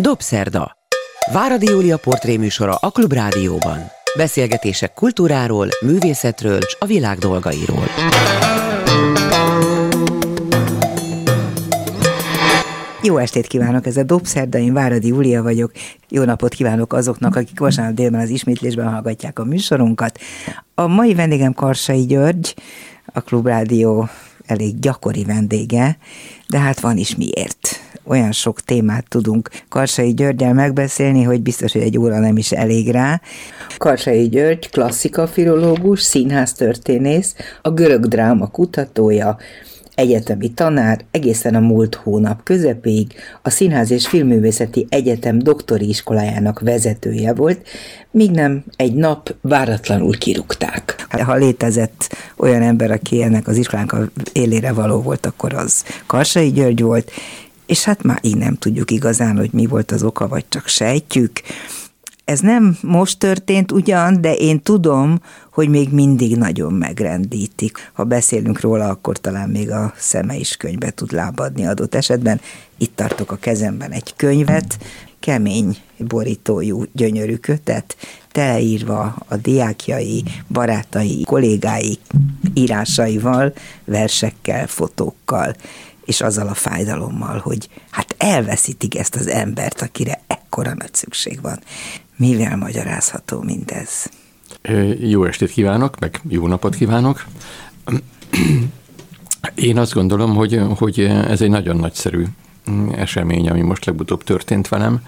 Dobszerda. Váradi Júlia portréműsora a Klubrádióban. Beszélgetések kultúráról, művészetről és a világ dolgairól. Jó estét kívánok, ez a Dobszerda, én Váradi Júlia vagyok. Jó napot kívánok azoknak, akik vasárnap délben az ismétlésben hallgatják a műsorunkat. A mai vendégem Karsai György, a Klubrádió elég gyakori vendége, de hát van is miért olyan sok témát tudunk Karsai Györgyel megbeszélni, hogy biztos, hogy egy óra nem is elég rá. Karsai György, klasszika filológus, színháztörténész, a görög dráma kutatója, egyetemi tanár, egészen a múlt hónap közepéig a Színház és Filmművészeti Egyetem doktori iskolájának vezetője volt, míg nem egy nap váratlanul kirúgták. Ha létezett olyan ember, aki ennek az iskolának a élére való volt, akkor az Karsai György volt, és hát már így nem tudjuk igazán, hogy mi volt az oka, vagy csak sejtjük. Ez nem most történt ugyan, de én tudom, hogy még mindig nagyon megrendítik. Ha beszélünk róla, akkor talán még a szeme is könyvbe tud lábadni adott esetben. Itt tartok a kezemben egy könyvet, kemény borítójú, gyönyörű kötet, teleírva a diákjai, barátai, kollégái írásaival, versekkel, fotókkal és azzal a fájdalommal, hogy hát elveszítik ezt az embert, akire ekkora nagy szükség van. Mivel magyarázható mindez? Jó estét kívánok, meg jó napot kívánok. Én azt gondolom, hogy, hogy ez egy nagyon nagyszerű esemény, ami most legutóbb történt velem.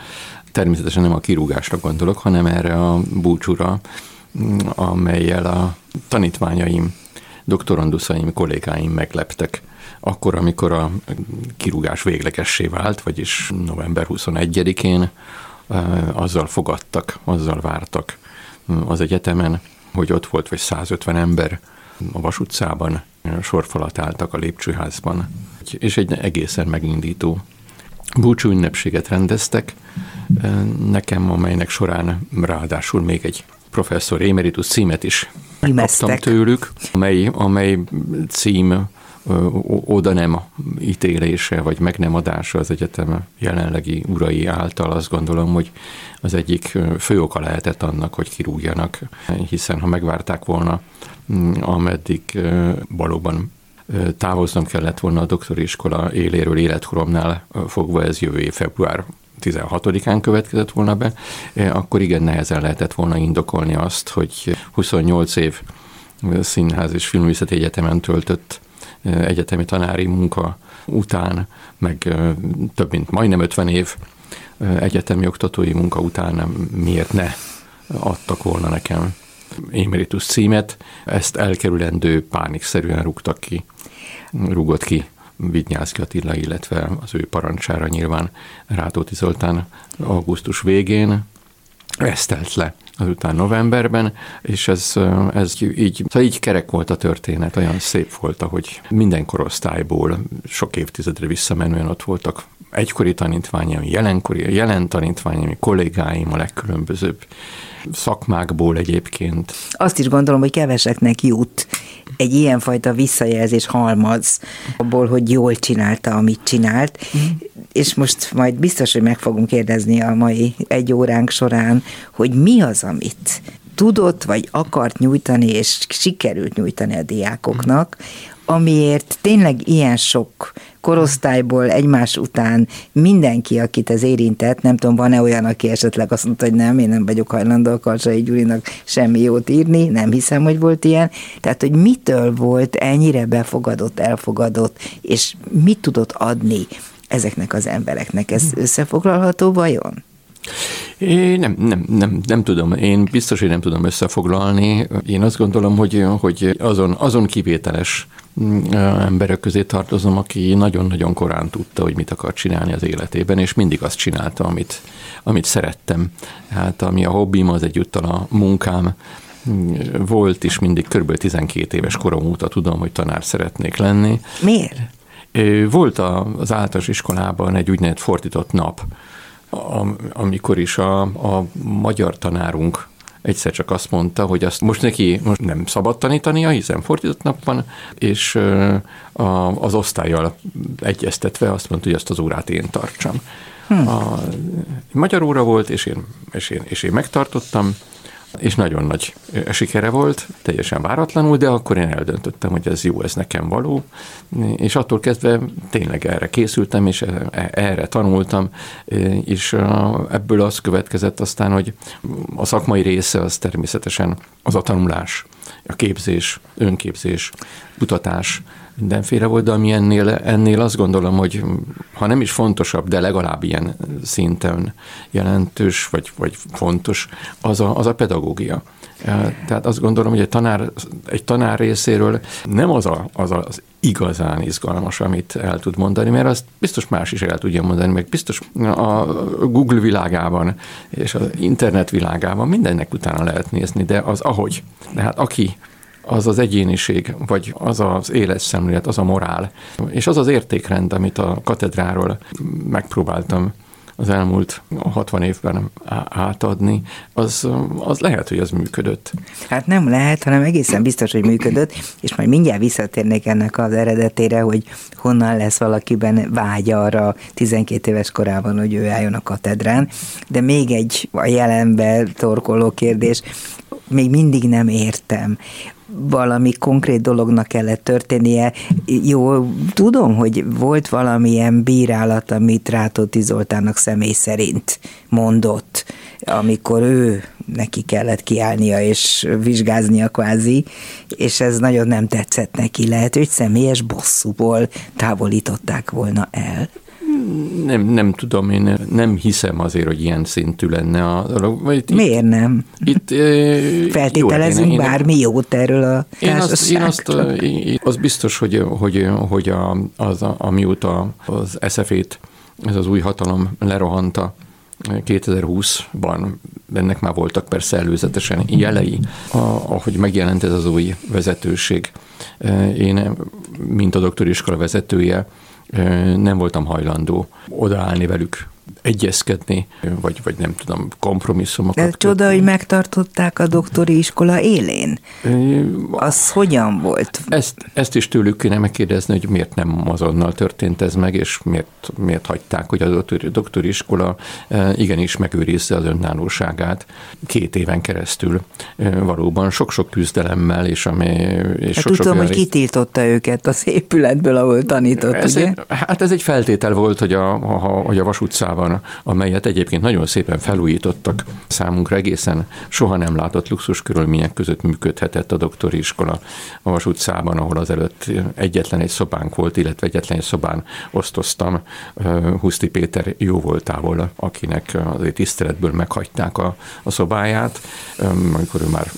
Természetesen nem a kirúgásra gondolok, hanem erre a búcsúra, amelyel a tanítványaim, doktoranduszaim, kollégáim megleptek akkor, amikor a kirúgás véglegessé vált, vagyis november 21-én azzal fogadtak, azzal vártak az egyetemen, hogy ott volt vagy 150 ember a Vas utcában, sorfalat álltak a lépcsőházban, és egy egészen megindító búcsú ünnepséget rendeztek nekem, amelynek során ráadásul még egy professzor emeritus címet is kaptam tőlük, amely, amely cím oda nem ítélése, vagy meg nem adása az egyetem jelenlegi urai által. Azt gondolom, hogy az egyik fő oka lehetett annak, hogy kirúgjanak, hiszen ha megvárták volna, mm, ameddig valóban távoznom kellett volna a doktori iskola éléről életkoromnál fogva, ez jövő év február 16-án következett volna be, akkor igen nehezen lehetett volna indokolni azt, hogy 28 év színház és filmművészeti egyetemen töltött egyetemi tanári munka után, meg több mint majdnem 50 év egyetemi oktatói munka után miért ne adtak volna nekem émeritus címet. Ezt elkerülendő pánikszerűen rúgtak ki, rúgott ki Vidnyászki Attila, illetve az ő parancsára nyilván Rátóti Zoltán augusztus végén. Ez telt le azután novemberben, és ez, ez így, szóval így kerek volt a történet, olyan szép volt, hogy minden korosztályból sok évtizedre visszamenően ott voltak egykori tanítványai, jelenkori, jelen tanítványai, kollégáim a legkülönbözőbb szakmákból egyébként. Azt is gondolom, hogy keveseknek jut egy ilyenfajta visszajelzés halmaz abból, hogy jól csinálta, amit csinált, mm. és most majd biztos, hogy meg fogunk kérdezni a mai egy óránk során, hogy mi az, amit tudott vagy akart nyújtani, és sikerült nyújtani a diákoknak, amiért tényleg ilyen sok korosztályból egymás után mindenki, akit ez érintett, nem tudom, van-e olyan, aki esetleg azt mondta, hogy nem, én nem vagyok hajlandó a Karsai Gyurinak semmi jót írni, nem hiszem, hogy volt ilyen. Tehát, hogy mitől volt ennyire befogadott, elfogadott, és mit tudott adni ezeknek az embereknek. Ez összefoglalható vajon? Én nem, nem, nem, nem tudom. Én biztos, hogy nem tudom összefoglalni. Én azt gondolom, hogy, hogy azon, azon kivételes mm, emberek közé tartozom, aki nagyon-nagyon korán tudta, hogy mit akar csinálni az életében, és mindig azt csinálta, amit, amit szerettem. Hát ami a hobbim, az egyúttal a munkám, volt is mindig kb. 12 éves korom óta tudom, hogy tanár szeretnék lenni. Miért? Volt az általános iskolában egy úgynevezett fordított nap, amikor is a, a magyar tanárunk egyszer csak azt mondta, hogy azt most neki most nem szabad tanítania, hiszen fordított nap van, és a, az osztályjal egyeztetve azt mondta, hogy ezt az órát én tartsam. Hmm. A, magyar óra volt, és én, és, én, és én megtartottam, és nagyon nagy sikere volt, teljesen váratlanul, de akkor én eldöntöttem, hogy ez jó, ez nekem való, és attól kezdve tényleg erre készültem, és e, e, erre tanultam, és ebből az következett aztán, hogy a szakmai része az természetesen az a tanulás, a képzés, önképzés, kutatás, mindenféle volt, de ami ennél, ennél azt gondolom, hogy ha nem is fontosabb, de legalább ilyen szinten jelentős, vagy, vagy fontos, az a, az a pedagógia. Tehát azt gondolom, hogy egy tanár, egy tanár részéről nem az, a, az az igazán izgalmas, amit el tud mondani, mert azt biztos más is el tudja mondani, meg biztos a Google világában és az internet világában mindennek utána lehet nézni, de az ahogy. De hát aki az az egyéniség, vagy az az életszemlélet, az a morál, és az az értékrend, amit a katedráról megpróbáltam az elmúlt 60 évben átadni, az, az lehet, hogy az működött. Hát nem lehet, hanem egészen biztos, hogy működött, és majd mindjárt visszatérnék ennek az eredetére, hogy honnan lesz valakiben vágy arra 12 éves korában, hogy ő álljon a katedrán. De még egy a jelenbe torkoló kérdés, még mindig nem értem valami konkrét dolognak kellett történnie. Jó, tudom, hogy volt valamilyen bírálat, amit Rátóti Zoltának személy szerint mondott, amikor ő neki kellett kiállnia és vizsgáznia kvázi, és ez nagyon nem tetszett neki. Lehet, hogy személyes bosszúból távolították volna el. Nem, nem tudom, én nem hiszem azért, hogy ilyen szintű lenne a dolog. Itt, Miért nem? Itt, Feltételezünk jó, én, bármi jót erről a én azt, én azt, én, az biztos, hogy, hogy, hogy a, az, amióta az SZF-ét, ez az új hatalom lerohanta, 2020-ban ennek már voltak persze előzetesen jelei, ahogy megjelent ez az új vezetőség. Én, mint a doktoriskola vezetője, nem voltam hajlandó odaállni velük egyezkedni, vagy, vagy nem tudom, kompromisszumokat. Ez csoda, hogy megtartották a doktori iskola élén. Az hogyan volt? Ezt, ezt is tőlük kéne megkérdezni, hogy miért nem azonnal történt ez meg, és miért, miért hagyták, hogy a doktori, doktori iskola igenis megőrizze az önállóságát két éven keresztül. Valóban sok-sok küzdelemmel, és ami... És hát sok, tudom, hogy kitiltotta őket az épületből, ahol tanított, ez ugye? Egy, hát ez egy feltétel volt, hogy a, a, hogy a vasutcában van, amelyet egyébként nagyon szépen felújítottak számunkra, egészen soha nem látott luxus körülmények között működhetett a doktori iskola a Vas utcában, ahol azelőtt egyetlen egy szobánk volt, illetve egyetlen egy szobán osztoztam. Huszti Péter jó voltával, akinek azért tiszteletből meghagyták a, a szobáját, amikor ő már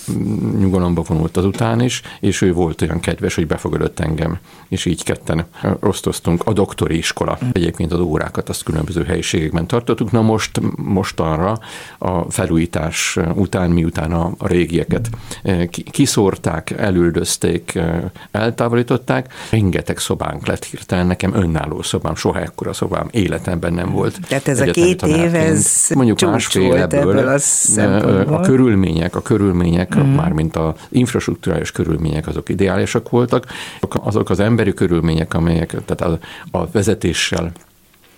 nyugalomba vonult azután is, és ő volt olyan kedves, hogy befogadott engem, és így ketten osztoztunk a doktori iskola. Egyébként az órákat azt különböző helyiségekben régen tartottuk, na most mostanra a felújítás után, miután a, a régieket eh, kiszórták, elüldözték, eh, eltávolították, rengeteg szobánk lett hirtelen, nekem önálló szobám, soha ekkora szobám életemben nem volt. Tehát ez a két év, ez mondjuk másfél ebből, ebből eh, a körülmények, a körülmények, mm. mármint az infrastruktúrális körülmények azok ideálisak voltak, azok az emberi körülmények, amelyek tehát a, a vezetéssel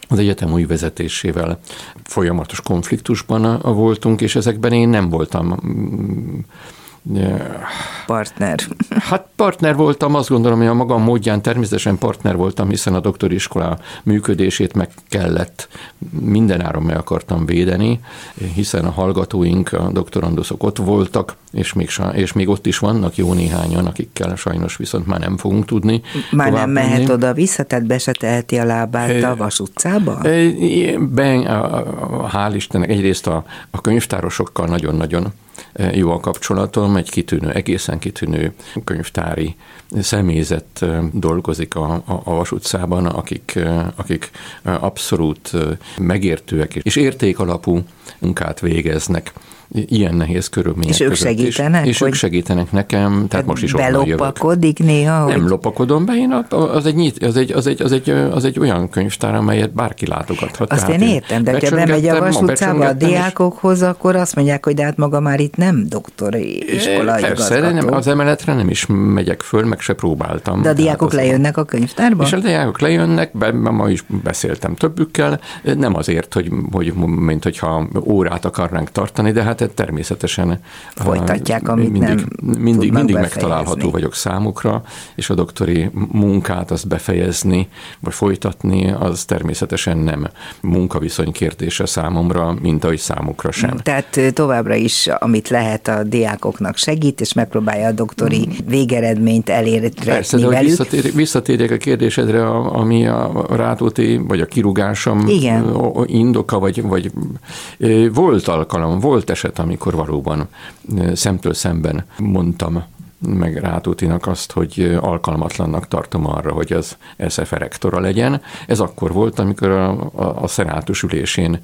az egyetem új vezetésével folyamatos konfliktusban voltunk, és ezekben én nem voltam mm, Partner. Hát partner voltam, azt gondolom, hogy a magam módján természetesen partner voltam, hiszen a doktori iskola működését meg kellett mindenáron meg akartam védeni, hiszen a hallgatóink, a doktoranduszok ott voltak, és még, és még ott is vannak jó néhányan, akikkel sajnos viszont már nem fogunk tudni. Már nem mehet menni. oda vissza, tehát be se teheti a lábát a Vas utcába? Ben, hál' Istennek, egyrészt a, a könyvtárosokkal nagyon-nagyon jó a kapcsolatom, egy kitűnő, egészen kitűnő könyvtári személyzet dolgozik a, a, a Vas akik, akik abszolút megértőek és értékalapú munkát végeznek ilyen nehéz körülmények És ők segítenek? És, és ők segítenek nekem, tehát most is jövök. néha? Nem hogy... lopakodom be, én az egy, az, egy, az, egy, az, egy, az egy olyan könyvtár, amelyet bárki látogathat. Azt én értem, de ha bemegy a Vas utcába a diákokhoz, akkor azt mondják, hogy de hát maga már itt nem doktori iskola Persze, nem, az emeletre nem is megyek föl, meg se próbáltam. De a diákok lejönnek a könyvtárba? És a diákok lejönnek, be, ma is beszéltem többükkel, nem azért, hogy, hogy mint hogyha órát akarnánk tartani, de hát természetesen folytatják, amit mindig, nem mindig, mindig megtalálható vagyok számukra, és a doktori munkát azt befejezni, vagy folytatni, az természetesen nem munkaviszony kérdése számomra, mint ahogy számukra sem. Tehát továbbra is, amit lehet a diákoknak segít, és megpróbálja a doktori végeredményt elérni Persze, de velük. Visszatér, visszatérjek a kérdésedre, ami a rátóti, vagy a kirúgásom Igen. indoka, vagy, vagy volt alkalom, volt eset, amikor valóban szemtől szemben mondtam meg Rátótinak azt, hogy alkalmatlannak tartom arra, hogy az SF rektora legyen. Ez akkor volt, amikor a, a, a szenátus ülésén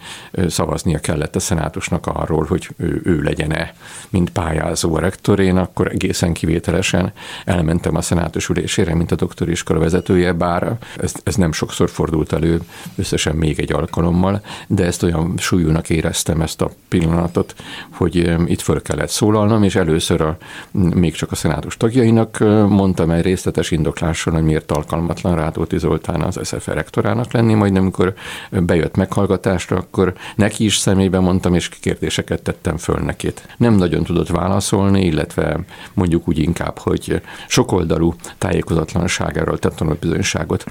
szavaznia kellett a szenátusnak arról, hogy ő, ő legyen-e, mint pályázó a rektor. Én akkor egészen kivételesen elmentem a szenátus ülésére, mint a doktoriskola vezetője, bár ez, ez nem sokszor fordult elő, összesen még egy alkalommal, de ezt olyan súlyúnak éreztem ezt a pillanatot, hogy itt föl kellett szólalnom, és először a, még csak a szenátus tagjainak mondtam egy részletes indoklással, hogy miért alkalmatlan Rátóti Zoltán az SZF rektorának lenni, majd amikor bejött meghallgatásra, akkor neki is személyben mondtam, és kérdéseket tettem föl nekét. Nem nagyon tudott válaszolni, illetve mondjuk úgy inkább, hogy sokoldalú tájékozatlanságáról tett tanulbizonyságot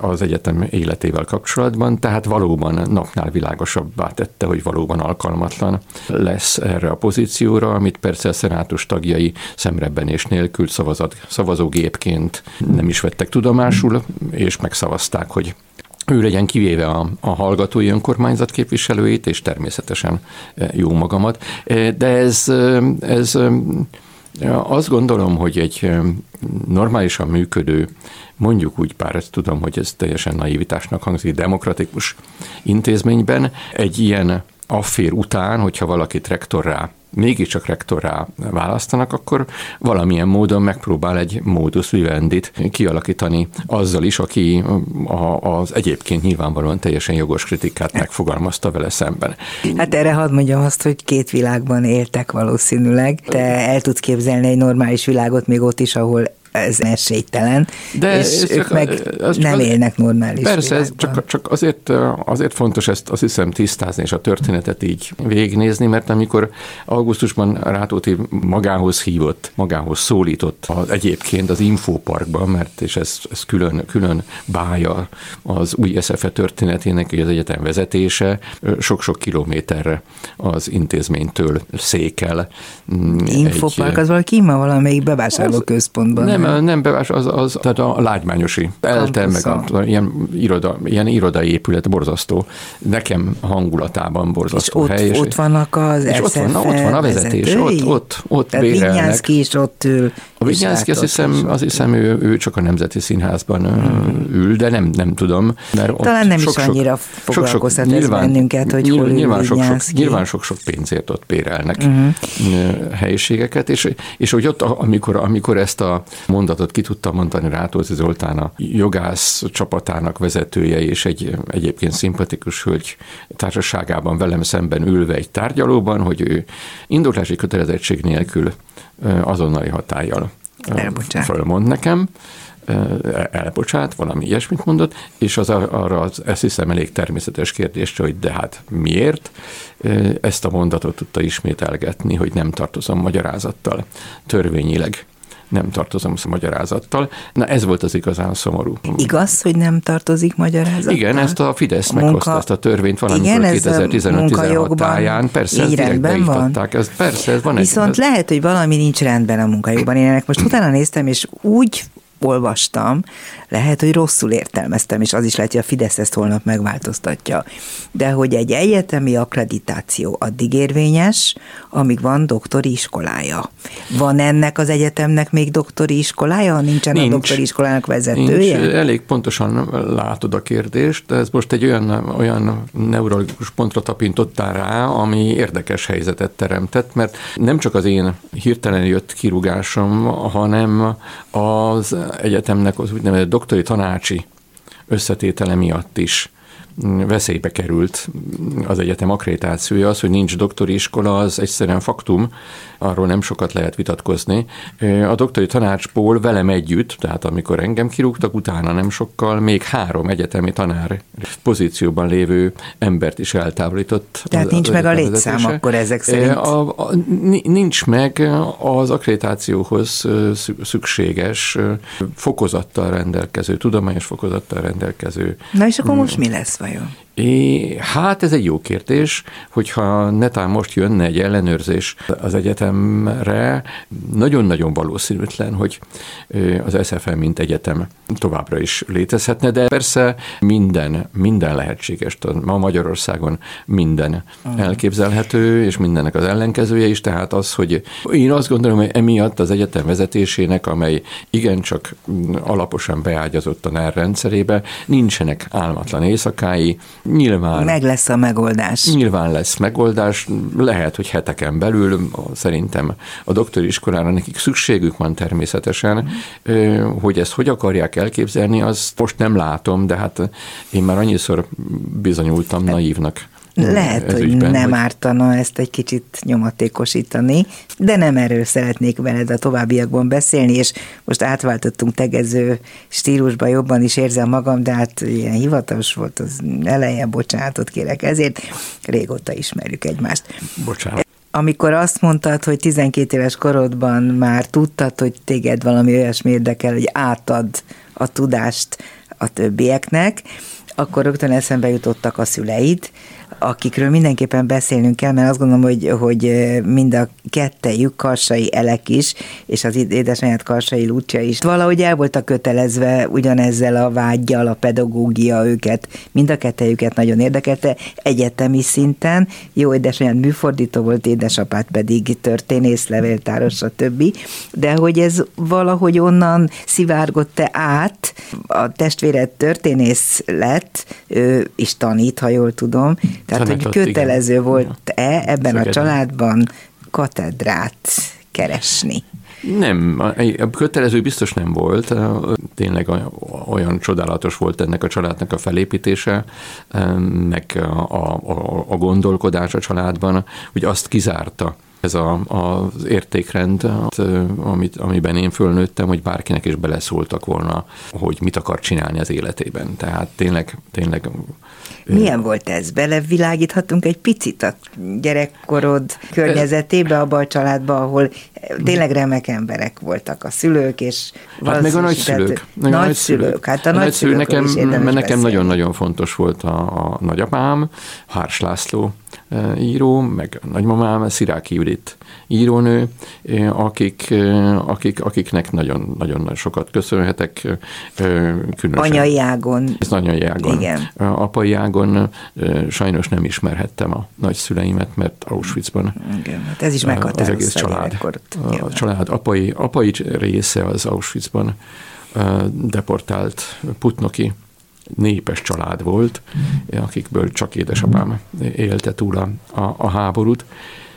az egyetem életével kapcsolatban, tehát valóban napnál világosabbá tette, hogy valóban alkalmatlan lesz erre a pozícióra, amit persze a szenátus tagjai szemrebbenés nélkül szavazat, szavazógépként nem is vettek tudomásul, és megszavazták, hogy ő legyen kivéve a, a hallgatói önkormányzat képviselőit, és természetesen jó magamat. De ez, ez azt gondolom, hogy egy normálisan működő mondjuk úgy, bár ezt tudom, hogy ez teljesen naivitásnak hangzik, demokratikus intézményben egy ilyen affér után, hogyha valakit rektorrá mégiscsak rektorrá választanak, akkor valamilyen módon megpróbál egy módus vivendit kialakítani azzal is, aki az egyébként nyilvánvalóan teljesen jogos kritikát megfogalmazta vele szemben. Hát erre hadd mondjam azt, hogy két világban éltek valószínűleg. Te el tudsz képzelni egy normális világot még ott is, ahol ez esélytelen, De és ők meg az nem az, élnek normális Persze, ez csak, csak azért, azért fontos ezt azt hiszem tisztázni, és a történetet így végignézni, mert amikor augusztusban Rátóti magához hívott, magához szólított az egyébként az Infóparkban, mert és ez, ez külön, külön bája az új SZFE történetének, hogy az egyetem vezetése sok-sok kilométerre az intézménytől székel. Mm, Infópark egy, az valaki ma valamelyik bevásárlóközpontban. Nem, nem, nem bevás, az, az tehát a lágymányosi. Elte, meg a, a, ilyen, iroda, ilyen irodai épület, borzasztó. Nekem hangulatában borzasztó és hely. Ott, és ott vannak az és ott van, ott van a vezetés, ott, ott, ott Tehát bérelnek. is ott ül. A Vinyánszki azt hiszem, azt hiszem ő, ő csak a Nemzeti Színházban hmm. ül, de nem, nem tudom. Mert Talán nem sok, is annyira foglalkoztat sok, ez nyilván, bennünket, hogy nyilván, hol nyilván sok, sok, nyilván sok-sok pénzért ott bérelnek uh-huh. helyiségeket, és, és hogy ott, amikor, amikor ezt a mondatot ki tudta mondani Rátózi Zoltán a jogász csapatának vezetője, és egy egyébként szimpatikus hölgy társaságában velem szemben ülve egy tárgyalóban, hogy ő indoklási kötelezettség nélkül azonnali hatállyal Elbocsát. fölmond nekem, elbocsát, valami ilyesmit mondott, és az arra az, ezt hiszem elég természetes kérdés, hogy de hát miért? Ezt a mondatot tudta ismételgetni, hogy nem tartozom magyarázattal törvényileg nem tartozom a magyarázattal. Na ez volt az igazán szomorú. Igaz, hogy nem tartozik magyarázattal? Igen, ezt a Fidesz a meghozta munka... ezt a törvényt valamikor 2015-16 táján. Persze, így rendben van. Ez, persze, ez van Viszont egy, ez... lehet, hogy valami nincs rendben a munkajogban. Én ennek most utána néztem, és úgy olvastam, lehet, hogy rosszul értelmeztem, és az is lehet, hogy a Fidesz ezt holnap megváltoztatja. De hogy egy egyetemi akkreditáció addig érvényes, amíg van doktori iskolája. Van ennek az egyetemnek még doktori iskolája, ha nincsen nincs, a doktori iskolának vezetője? Nincs. Elég pontosan látod a kérdést, de ez most egy olyan, olyan neurologikus pontra tapintottál rá, ami érdekes helyzetet teremtett, mert nem csak az én hirtelen jött kirúgásom, hanem az egyetemnek az úgynevezett doktori tanácsi összetétele miatt is veszélybe került az egyetem akkreditációja. Az, hogy nincs doktori iskola, az egyszerűen faktum, arról nem sokat lehet vitatkozni. A doktori tanácsból velem együtt, tehát amikor engem kirúgtak, utána nem sokkal, még három egyetemi tanár pozícióban lévő embert is eltávolított. Tehát az, nincs az meg a létszám akkor ezek szerint? A, a, nincs meg az akkreditációhoz szükséges fokozattal rendelkező, tudományos fokozattal rendelkező. Na és akkor most mi lesz vajon? É, hát ez egy jó kérdés, hogyha netán most jönne egy ellenőrzés az egyetemre, nagyon-nagyon valószínűtlen, hogy az SFM mint egyetem továbbra is létezhetne, de persze minden, minden lehetséges. Ma Magyarországon minden elképzelhető, és mindennek az ellenkezője is, tehát az, hogy én azt gondolom, hogy emiatt az egyetem vezetésének, amely igencsak alaposan beágyazott a NER rendszerébe, nincsenek álmatlan éjszakái, Nyilván. Meg lesz a megoldás. Nyilván lesz megoldás, lehet, hogy heteken belül, szerintem a doktori iskolára nekik szükségük van természetesen, hogy ezt hogy akarják elképzelni, azt most nem látom, de hát én már annyiszor bizonyultam naívnak. Lehet, hogy ügyben, nem hogy... ártana ezt egy kicsit nyomatékosítani, de nem erről szeretnék veled a továbbiakban beszélni, és most átváltottunk tegező stílusba, jobban is érzem magam, de hát ilyen hivatalos volt az eleje, bocsánatot kérek ezért, régóta ismerjük egymást. Bocsánat. Amikor azt mondtad, hogy 12 éves korodban már tudtad, hogy téged valami olyasmi érdekel, hogy átad a tudást a többieknek, akkor rögtön eszembe jutottak a szüleid, akikről mindenképpen beszélnünk kell, mert azt gondolom, hogy, hogy mind a kettejük, Karsai Elek is, és az édesanyját Karsai Lucsia is. Valahogy el voltak kötelezve ugyanezzel a vágyjal, a pedagógia őket, mind a kettejüket nagyon érdekelte, egyetemi szinten, jó édesanyját műfordító volt, édesapát pedig történész, levéltáros, stb. De hogy ez valahogy onnan szivárgott-e át, a testvéred történész lett, ő is tanít, ha jól tudom, tehát, hogy kötelező volt-e ebben a családban katedrát keresni? Nem, a kötelező biztos nem volt. Tényleg olyan csodálatos volt ennek a családnak a felépítése, meg a, a, a gondolkodás a családban, hogy azt kizárta ez a, az értékrend, amit, amiben én fölnőttem, hogy bárkinek is beleszóltak volna, hogy mit akar csinálni az életében. Tehát tényleg, tényleg milyen volt ez? Belevilágíthatunk egy picit a gyerekkorod környezetébe, abba a családba, ahol tényleg remek emberek voltak a szülők, és Hát meg a nagyszülők. Nagy nagyszülők. Hát a, a nagyszülők nekem, nekem nagyon-nagyon fontos volt a, a nagyapám, Hárs László, író, meg nagymamám, Sziráki Judit írónő, akik, akik, akiknek nagyon, nagyon sokat köszönhetek. Különösen. Anyai ágon. Ez anyai ágon. Igen. Apai ágon sajnos nem ismerhettem a nagyszüleimet, mert Auschwitzban. Igen, hát ez is meghatározta az egész család. A család apai, apai része az Auschwitzban deportált Putnoki népes család volt, akikből csak édesapám élte túl a, a, a háborút.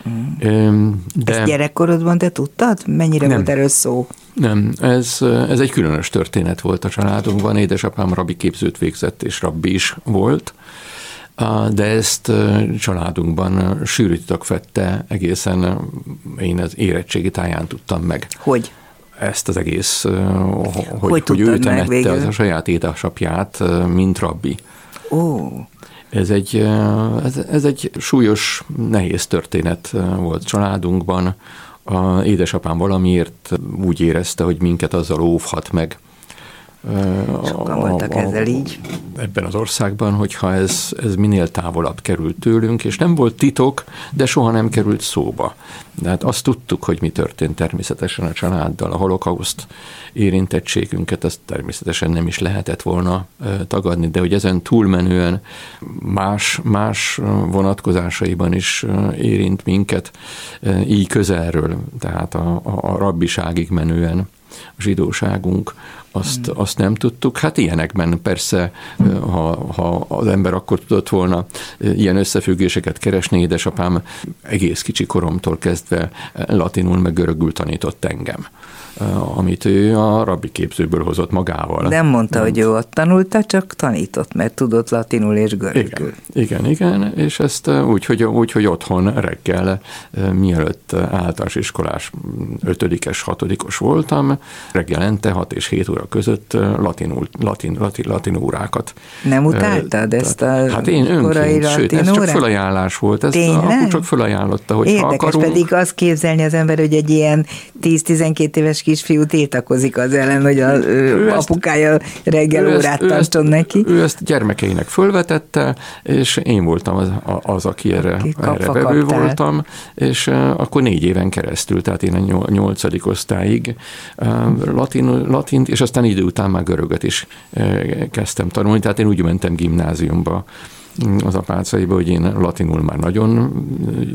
Mm. De... Ezt gyerekkorodban te tudtad? Mennyire nem. volt erről szó? Nem, ez, ez egy különös történet volt a családunkban. Édesapám rabbi képzőt végzett, és rabbi is volt, de ezt családunkban sűrűtök vette egészen én az érettségi táján tudtam meg. Hogy? Ezt az egész, hogy, hogy, hogy ő temette az a saját édesapját, mint rabbi. Ó. Ez egy, ez, ez egy súlyos, nehéz történet volt családunkban. A édesapám valamiért úgy érezte, hogy minket azzal óvhat meg, Sokan voltak a, ezzel így. Ebben az országban, hogyha ez, ez minél távolabb került tőlünk, és nem volt titok, de soha nem került szóba. De hát azt tudtuk, hogy mi történt természetesen a családdal, a holokauszt érintettségünket, azt természetesen nem is lehetett volna tagadni, de hogy ezen túlmenően más, más vonatkozásaiban is érint minket így közelről, tehát a, a rabbiságig menően a zsidóságunk, azt, azt nem tudtuk. Hát ilyenekben persze, ha, ha az ember akkor tudott volna ilyen összefüggéseket keresni, édesapám egész kicsi koromtól kezdve latinul meg görögül tanított engem amit ő a rabbi képzőből hozott magával. Nem mondta, nem. hogy ő ott tanulta, csak tanított, mert tudott latinul és görögül. Igen, igen, igen és ezt úgy, hogy, úgy, hogy otthon reggel, mielőtt általános iskolás ötödikes, hatodikos voltam, reggelente 6 és 7 óra között latinul, latin, latin, latin órákat. Nem utáltad ezt a Hát én önként, sőt, ez csak fölajánlás volt. Ez akkor csak fölajánlotta, hogy Érdekes, ha akarunk. pedig azt képzelni az ember, hogy egy ilyen 10-12 éves kisfiú tiltakozik az ellen, hogy a ő apukája ezt, reggel ő órát tartson neki. Ő ezt gyermekeinek fölvetette, és én voltam az, az aki erre, aki erre vevő voltam, és akkor négy éven keresztül, tehát én a nyolcadik osztályig latin, latint, és aztán idő után már görögöt is kezdtem tanulni, tehát én úgy mentem gimnáziumba, az apácaiba, hogy én latinul már nagyon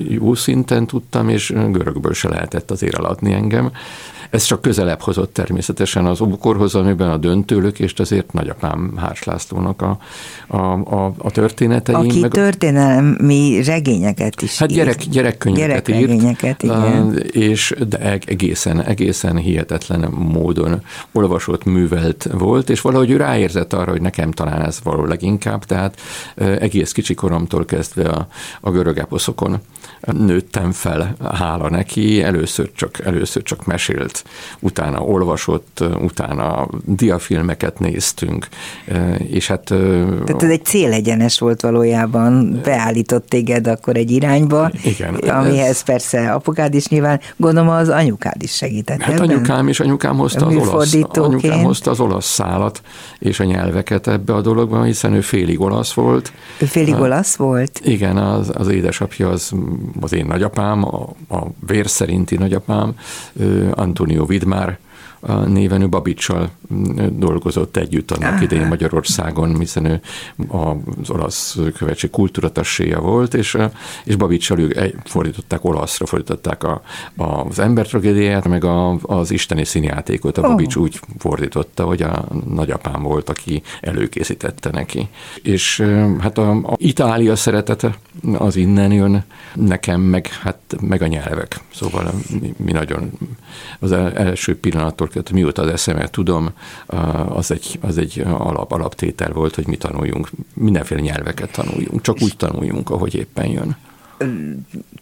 jó szinten tudtam, és görögből se lehetett azért eladni engem. Ez csak közelebb hozott természetesen az ókorhoz, amiben a döntőlök, azért nagyapám Hárs Lászlónak a, a, a, a történeteim. Aki meg, történelmi regényeket is Hát gyerek, gyerekkönyveket írt. igen. És de egészen, egészen hihetetlen módon olvasott, művelt volt, és valahogy ő ráérzett arra, hogy nekem talán ez való leginkább, tehát egész kicsi koromtól kezdve a, a görög eposzokon nőttem fel, hála neki, először csak, először csak mesélt, utána olvasott, utána diafilmeket néztünk, és hát... Tehát ez egy célegyenes volt valójában, beállított téged akkor egy irányba, igen, amihez ez... persze apukád is nyilván, gondolom az anyukád is segített. Hát ebben? anyukám is, anyukám hozta az olasz, anyukám hozta az olasz szálat és a nyelveket ebbe a dologba, hiszen ő félig olasz volt. Ő félig olasz volt? Igen, az, az édesapja az az én nagyapám, a, a vér szerinti nagyapám, Antonio Vidmár, néven ő Babicsal dolgozott együtt annak Aha. idején Magyarországon, hiszen ő az olasz követség kultúratasséja volt, és, és Babicsal ők fordították olaszra, fordították a, az embertragédiát, meg a, az isteni színjátékot. A Babics oh. úgy fordította, hogy a nagyapám volt, aki előkészítette neki. És hát a, a Itália szeretete az innen jön, nekem meg, hát, meg a nyelvek. Szóval mi nagyon az első pillanattól tehát mióta az eszemet tudom, az egy, az egy alap, alaptétel volt, hogy mi tanuljunk, mindenféle nyelveket tanuljunk, csak úgy tanuljunk, ahogy éppen jön.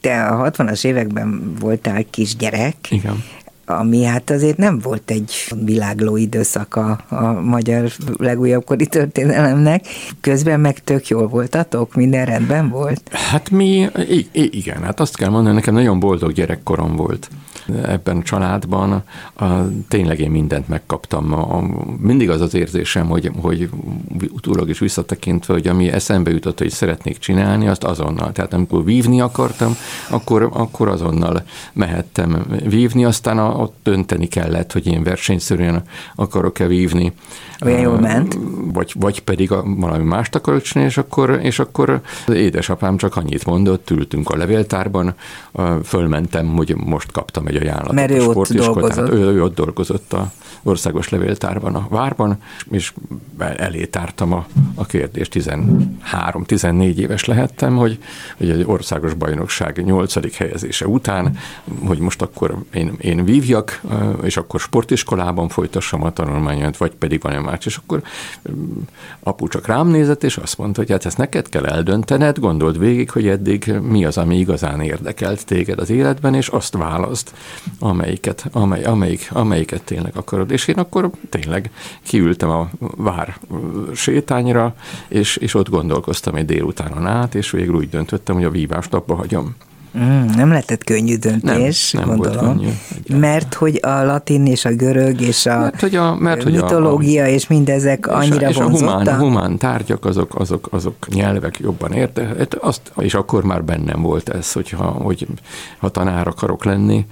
Te a 60-as években voltál kisgyerek. Igen ami hát azért nem volt egy világló időszaka a magyar legújabb kori történelemnek. Közben meg tök jól voltatok, minden rendben volt? Hát mi, igen, hát azt kell mondani, nekem nagyon boldog gyerekkorom volt ebben a családban. A, tényleg én mindent megkaptam. A, mindig az az érzésem, hogy, hogy utólag is visszatekintve, hogy ami eszembe jutott, hogy szeretnék csinálni, azt azonnal. Tehát amikor vívni akartam, akkor, akkor azonnal mehettem vívni, aztán a, ott dönteni kellett, hogy én versenyszerűen akarok-e vívni. Olyan jól ment? Vagy, vagy pedig a, valami mást akarok csinálni, és akkor, és akkor az édesapám csak annyit mondott, ültünk a levéltárban, fölmentem, hogy most kaptam egy ajánlatot. Mert ő ott dolgozott. Ő, ő ott dolgozott a országos levéltárban a várban, és elé tártam a, a kérdést, 13-14 éves lehettem, hogy, hogy egy országos bajnokság 8. helyezése után, hogy most akkor én, én vívjak, és akkor sportiskolában folytassam a tanulmányomat, vagy pedig valami más. És akkor apu csak rám nézett, és azt mondta, hogy hát ezt neked kell eldöntened, gondold végig, hogy eddig mi az, ami igazán érdekelt téged az életben, és azt választ, amelyiket, amely, amelyik, amelyiket tényleg akarod. És én akkor tényleg kiültem a vár sétányra, és, és ott gondolkoztam egy délutánon át, és végül úgy döntöttem, hogy a vívást abba hagyom. Mm, nem lehetett könnyű döntés, nem, nem gondolom. Volt könnyű, mert hogy a latin és a görög és a mert, hogy a, mert, hogy mitológia a, a, és mindezek és annyira a, és a humán, humán tárgyak azok, azok, azok nyelvek jobban érte. Hát azt, és akkor már bennem volt ez, hogyha, hogy ha tanár akarok lenni,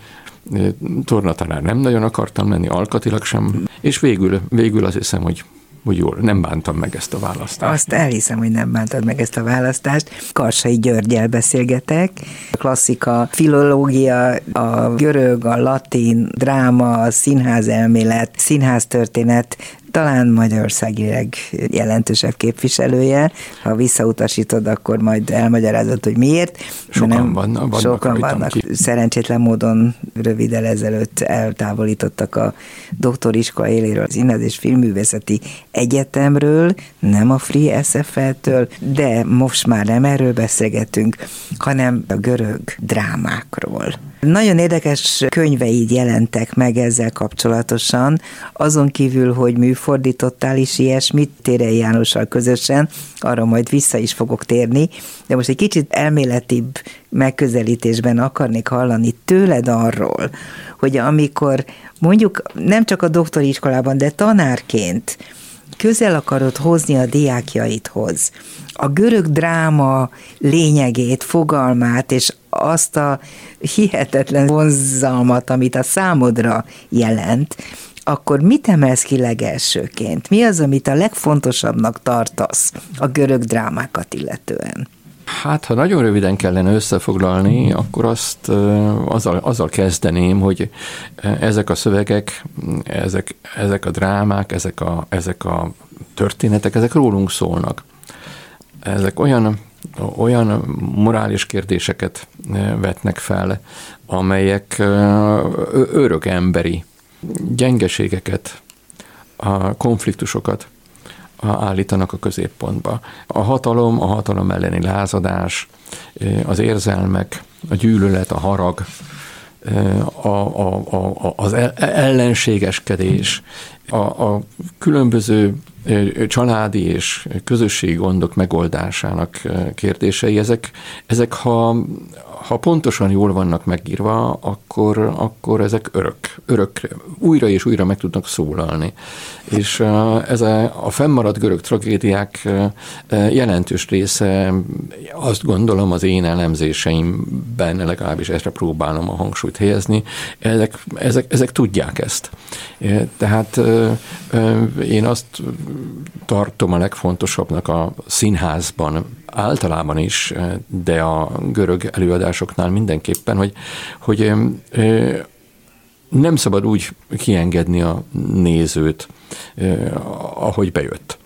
tornatanár nem nagyon akartam lenni, alkatilag sem, és végül, végül azt hiszem, hogy hogy jól, nem bántam meg ezt a választást. Azt elhiszem, hogy nem bántad meg ezt a választást. Karsai Györgyel beszélgetek. A klasszika, filológia, a görög, a latin, dráma, a színház történet talán Magyarországileg jelentősebb képviselője. Ha visszautasítod, akkor majd elmagyarázod, hogy miért. Sokan nem, vannak, vannak. Sokan vannak. Ki. Szerencsétlen módon röviddel ezelőtt eltávolítottak a doktoriskola éléről az Színház és Filmművészeti Egyetemről, nem a Free SFL-től, de most már nem erről beszélgetünk, hanem a görög drámákról. Nagyon érdekes könyveid jelentek meg ezzel kapcsolatosan, azon kívül, hogy műfordítottál is ilyesmit Térei Jánossal közösen, arra majd vissza is fogok térni, de most egy kicsit elméletibb megközelítésben akarnék hallani tőled arról, hogy amikor mondjuk nem csak a doktori iskolában, de tanárként közel akarod hozni a diákjaidhoz a görög dráma lényegét, fogalmát és azt a hihetetlen vonzalmat, amit a számodra jelent, akkor mit emelsz ki legelsőként? Mi az, amit a legfontosabbnak tartasz a görög drámákat illetően? Hát, ha nagyon röviden kellene összefoglalni, akkor azt azzal, azzal kezdeném, hogy ezek a szövegek, ezek, ezek a drámák, ezek a, ezek a történetek, ezek rólunk szólnak. Ezek olyan, olyan morális kérdéseket vetnek fel, amelyek örök emberi gyengeségeket, a konfliktusokat állítanak a középpontba. A hatalom, a hatalom elleni lázadás, az érzelmek, a gyűlölet, a harag, a, a, a, az ellenségeskedés, a, a különböző családi és közösségi gondok megoldásának kérdései, ezek, ezek ha, ha pontosan jól vannak megírva, akkor, akkor ezek örök, örök, újra és újra meg tudnak szólalni. És ez a, a fennmaradt görög tragédiák jelentős része, azt gondolom az én elemzéseimben, legalábbis ezt próbálom a hangsúlyt helyezni, ezek, ezek, ezek tudják ezt. Tehát én azt tartom a legfontosabbnak a színházban általában is, de a görög előadásoknál mindenképpen, hogy, hogy nem szabad úgy kiengedni a nézőt, ahogy bejött.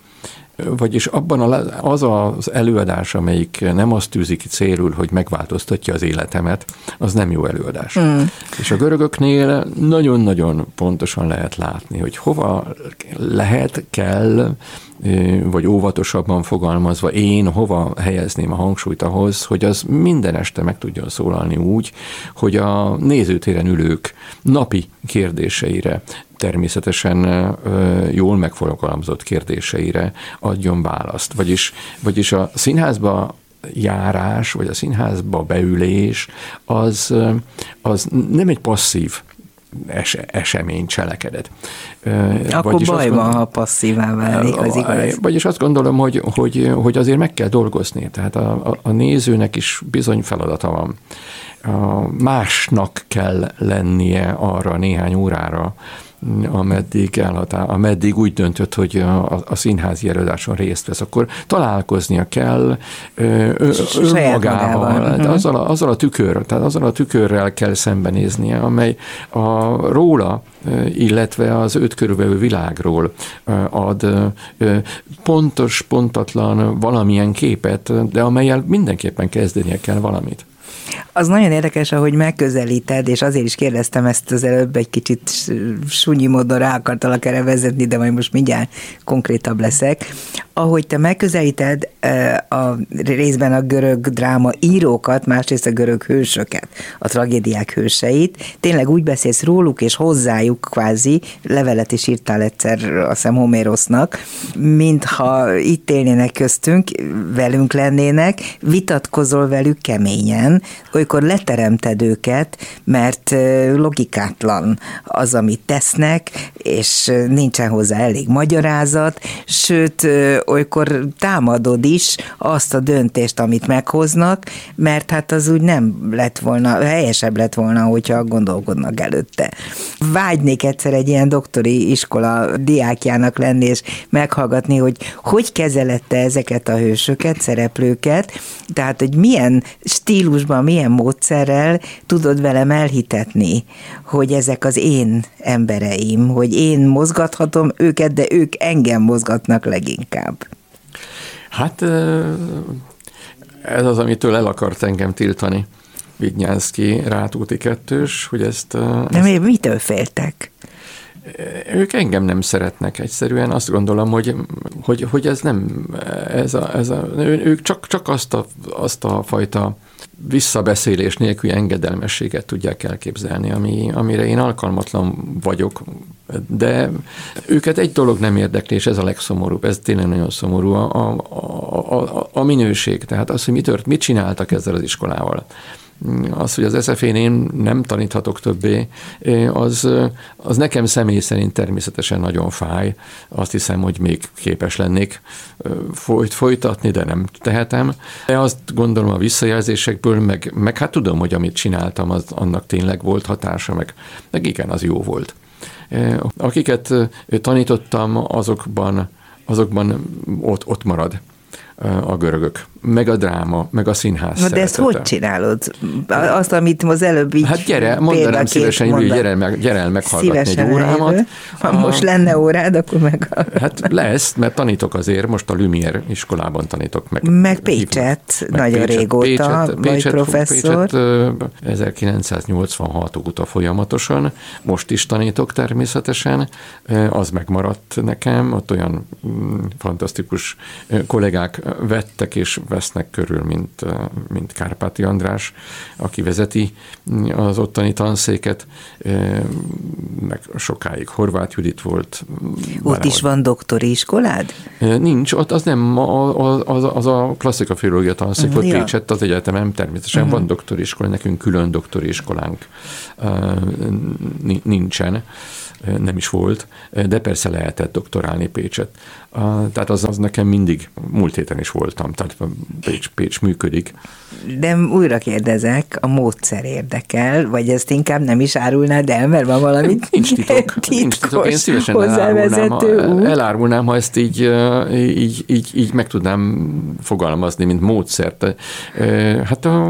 Vagyis abban az az előadás, amelyik nem azt tűzi ki célul, hogy megváltoztatja az életemet, az nem jó előadás. Mm. És a görögöknél nagyon-nagyon pontosan lehet látni, hogy hova lehet, kell vagy óvatosabban fogalmazva, én hova helyezném a hangsúlyt ahhoz, hogy az minden este meg tudjon szólalni úgy, hogy a nézőtéren ülők napi kérdéseire, természetesen jól megfogalmazott kérdéseire adjon választ. Vagyis, vagyis a színházba járás, vagy a színházba beülés, az, az nem egy passzív es- esemény, cselekedet. Akkor vagyis baj van, ha passzívá válik, az igaz. Vagyis azt gondolom, hogy, hogy, hogy azért meg kell dolgozni, tehát a, a, a nézőnek is bizony feladata van. A másnak kell lennie arra néhány órára, ameddig elhatár, ameddig úgy döntött, hogy a, a színházi előadáson részt vesz, akkor találkoznia kell önmagával, de mhm. azzal a, azzal a tükör, tehát azzal a tükörrel kell szembenéznie, amely a róla, illetve az őt körülbelül világról ad pontos, pontatlan valamilyen képet, de amelyel mindenképpen kezdenie kell valamit. Az nagyon érdekes, ahogy megközelíted, és azért is kérdeztem ezt az előbb, egy kicsit sunyi módon rá akartalak erre vezetni, de majd most mindjárt konkrétabb leszek. Ahogy te megközelíted a részben a görög dráma írókat, másrészt a görög hősöket, a tragédiák hőseit, tényleg úgy beszélsz róluk és hozzájuk kvázi, levelet is írtál egyszer a szem Homérosznak, mintha itt élnének köztünk, velünk lennének, vitatkozol velük keményen, olykor leteremted őket, mert logikátlan az, amit tesznek, és nincsen hozzá elég magyarázat, sőt, olykor támadod is azt a döntést, amit meghoznak, mert hát az úgy nem lett volna, helyesebb lett volna, hogyha gondolkodnak előtte. Vágynék egyszer egy ilyen doktori iskola diákjának lenni, és meghallgatni, hogy hogy kezelette ezeket a hősöket, szereplőket, tehát, hogy milyen stílusban, milyen módszerrel tudod velem elhitetni, hogy ezek az én embereim, hogy én mozgathatom őket, de ők engem mozgatnak leginkább. Hát ez az, amitől el akart engem tiltani. Vignyánszki Rátóti kettős, hogy ezt... De ezt... miért mitől féltek? Ők engem nem szeretnek egyszerűen, azt gondolom, hogy, hogy, hogy ez nem, ez a, ez a, ők csak, csak azt, a, azt a fajta visszabeszélés nélküli engedelmességet tudják elképzelni, ami, amire én alkalmatlan vagyok, de őket egy dolog nem érdekli, és ez a legszomorúbb, ez tényleg nagyon szomorú, a, a, a, a minőség, tehát az, hogy mit, tört, mit csináltak ezzel az iskolával az, hogy az SZF-én én nem taníthatok többé, az, az nekem személy szerint természetesen nagyon fáj. Azt hiszem, hogy még képes lennék folyt, folytatni, de nem tehetem. De azt gondolom a visszajelzésekből, meg, meg hát tudom, hogy amit csináltam, az annak tényleg volt hatása, meg, meg igen, az jó volt. Akiket tanítottam, azokban azokban ott, ott marad a görögök, meg a dráma, meg a színház Na de ezt hogy csinálod? Azt, amit az előbb így Hát gyere, mondanám szívesen, hogy gyere, meg, gyere el meghallgatni szívesen egy órámat. Eljövő. Ha a, most lenne órád, akkor meg... Hát lesz, mert tanítok azért, most a Lumière iskolában tanítok meg. Meg Pécset, meg nagyon Pécset, régóta Pécset, vagy Pécset, professzor. Pécset 1986 óta folyamatosan, most is tanítok természetesen, az megmaradt nekem, ott olyan mm, fantasztikus kollégák vettek és vesznek körül, mint, mint Kárpáti András, aki vezeti az ottani tanszéket, meg sokáig Horváth Judit volt. Ott is van doktori iskolád? Nincs, ott az nem, az, az a klasszika filológia tanszék volt ja. Pécsett az egyetemen, természetesen uh-huh. van doktori iskola, nekünk külön doktori iskolánk nincsen nem is volt, de persze lehetett doktorálni Pécset. Tehát az, az nekem mindig, múlt héten is voltam, tehát Pécs, Pécs működik. De újra kérdezek, a módszer érdekel, vagy ezt inkább nem is árulnád el, mert van valami Nincs titok. nincs titok. Én szívesen elárulnám, ha, elárulnám, ha ezt így, így, így, így meg tudnám fogalmazni, mint módszert. Hát a,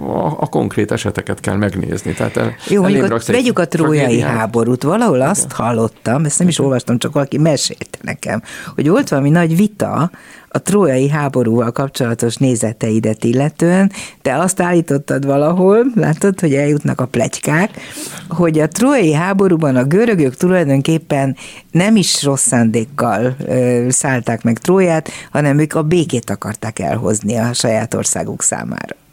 a, a konkrét eseteket kell megnézni. Tehát el, Jó, mondjuk a, vegyük a trójai háborút. Valahol azt hallottam, ezt nem is olvastam, csak valaki mesélte nekem, hogy hogy volt valami nagy vita a trójai háborúval kapcsolatos nézeteidet illetően, te azt állítottad valahol, látod, hogy eljutnak a plegykák, hogy a trójai háborúban a görögök tulajdonképpen nem is rossz szándékkal ö, szállták meg Tróját, hanem ők a békét akarták elhozni a saját országuk számára.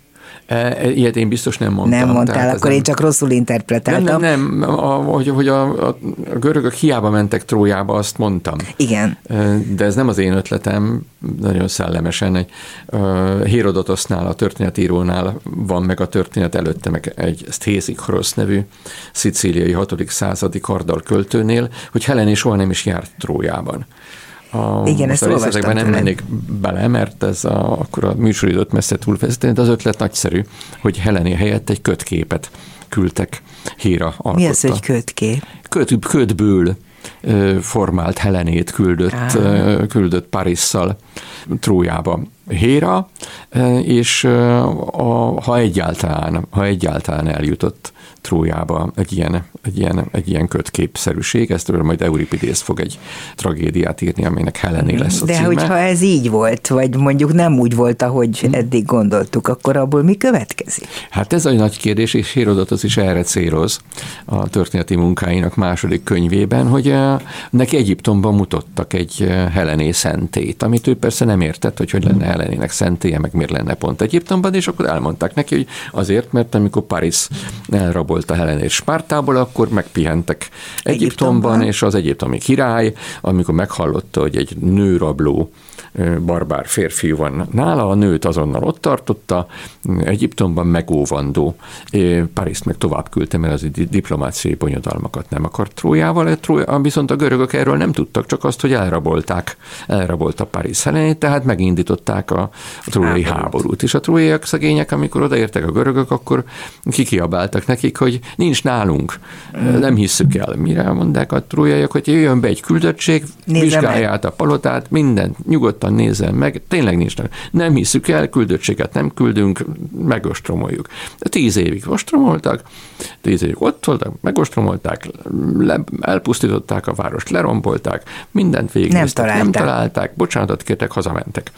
E, ilyet én biztos nem mondtam. Nem mondtál, akkor nem... én csak rosszul interpretáltam. Nem, nem, nem a, hogy, hogy a, a, görögök hiába mentek Trójába, azt mondtam. Igen. E, de ez nem az én ötletem, nagyon szellemesen. Egy, uh, Hérodotosnál, a történetírónál van meg a történet előtte, meg egy Stésikrosz nevű szicíliai 6. századi kardal költőnél, hogy Heleni soha nem is járt Trójában. A, Igen, ezt a részletekben nem mennék bele, mert ez a, akkor a műsoridőt messze túlvezetni, de az ötlet nagyszerű, hogy Heleni helyett egy kötképet küldtek híra alkotta. Mi az, hogy kötkép? Köt, kötből formált Helenét küldött, ah. küldött Parisszal Trójába Héra, és a, ha egyáltalán, ha egyáltalán eljutott Trójába egy ilyen, egy ilyen, egy ilyen kötképszerűség, ezt majd Euripidész fog egy tragédiát írni, aminek Helené lesz a De címe. hogyha ez így volt, vagy mondjuk nem úgy volt, ahogy hmm. eddig gondoltuk, akkor abból mi következik? Hát ez a nagy kérdés, és Hérodotos is erre céloz a történeti munkáinak második könyvében, hogy neki Egyiptomban mutattak egy Helené szentét, amit ő persze nem értett, hogy hogy lenne Helenének szentéje, meg miért lenne pont Egyiptomban, és akkor elmondták neki, hogy azért, mert amikor Paris elrabol elrabolta Helenét Spártából, akkor megpihentek Egyiptomban, Egyiptomban, és az egyiptomi király, amikor meghallotta, hogy egy nőrabló barbár férfi van nála, a nőt azonnal ott tartotta, Egyiptomban megóvandó. Paris meg tovább küldte, mert az diplomáciai bonyodalmakat nem akart Trójával, viszont a görögök erről nem tudtak, csak azt, hogy elrabolták, elrabolta Paris Helenét, tehát megindították a, a trójai háborút. És a trójaiak szegények, amikor odaértek a görögök, akkor kikiabáltak nekik, hogy nincs nálunk, mm. nem hisszük el. Mire mondták a trójaiak, hogy jöjjön be egy küldöttség, Nézze vizsgálja át a palotát, mindent nyugodtan nézzen meg, tényleg nincs nálunk. Nem hisszük el, küldöttséget nem küldünk, megostromoljuk. Tíz évig ostromoltak, tíz évig ott voltak, megostromolták, le, elpusztították a várost, lerombolták, mindent végig nem találták. nem találták, bocsánatot kértek, hazamentek.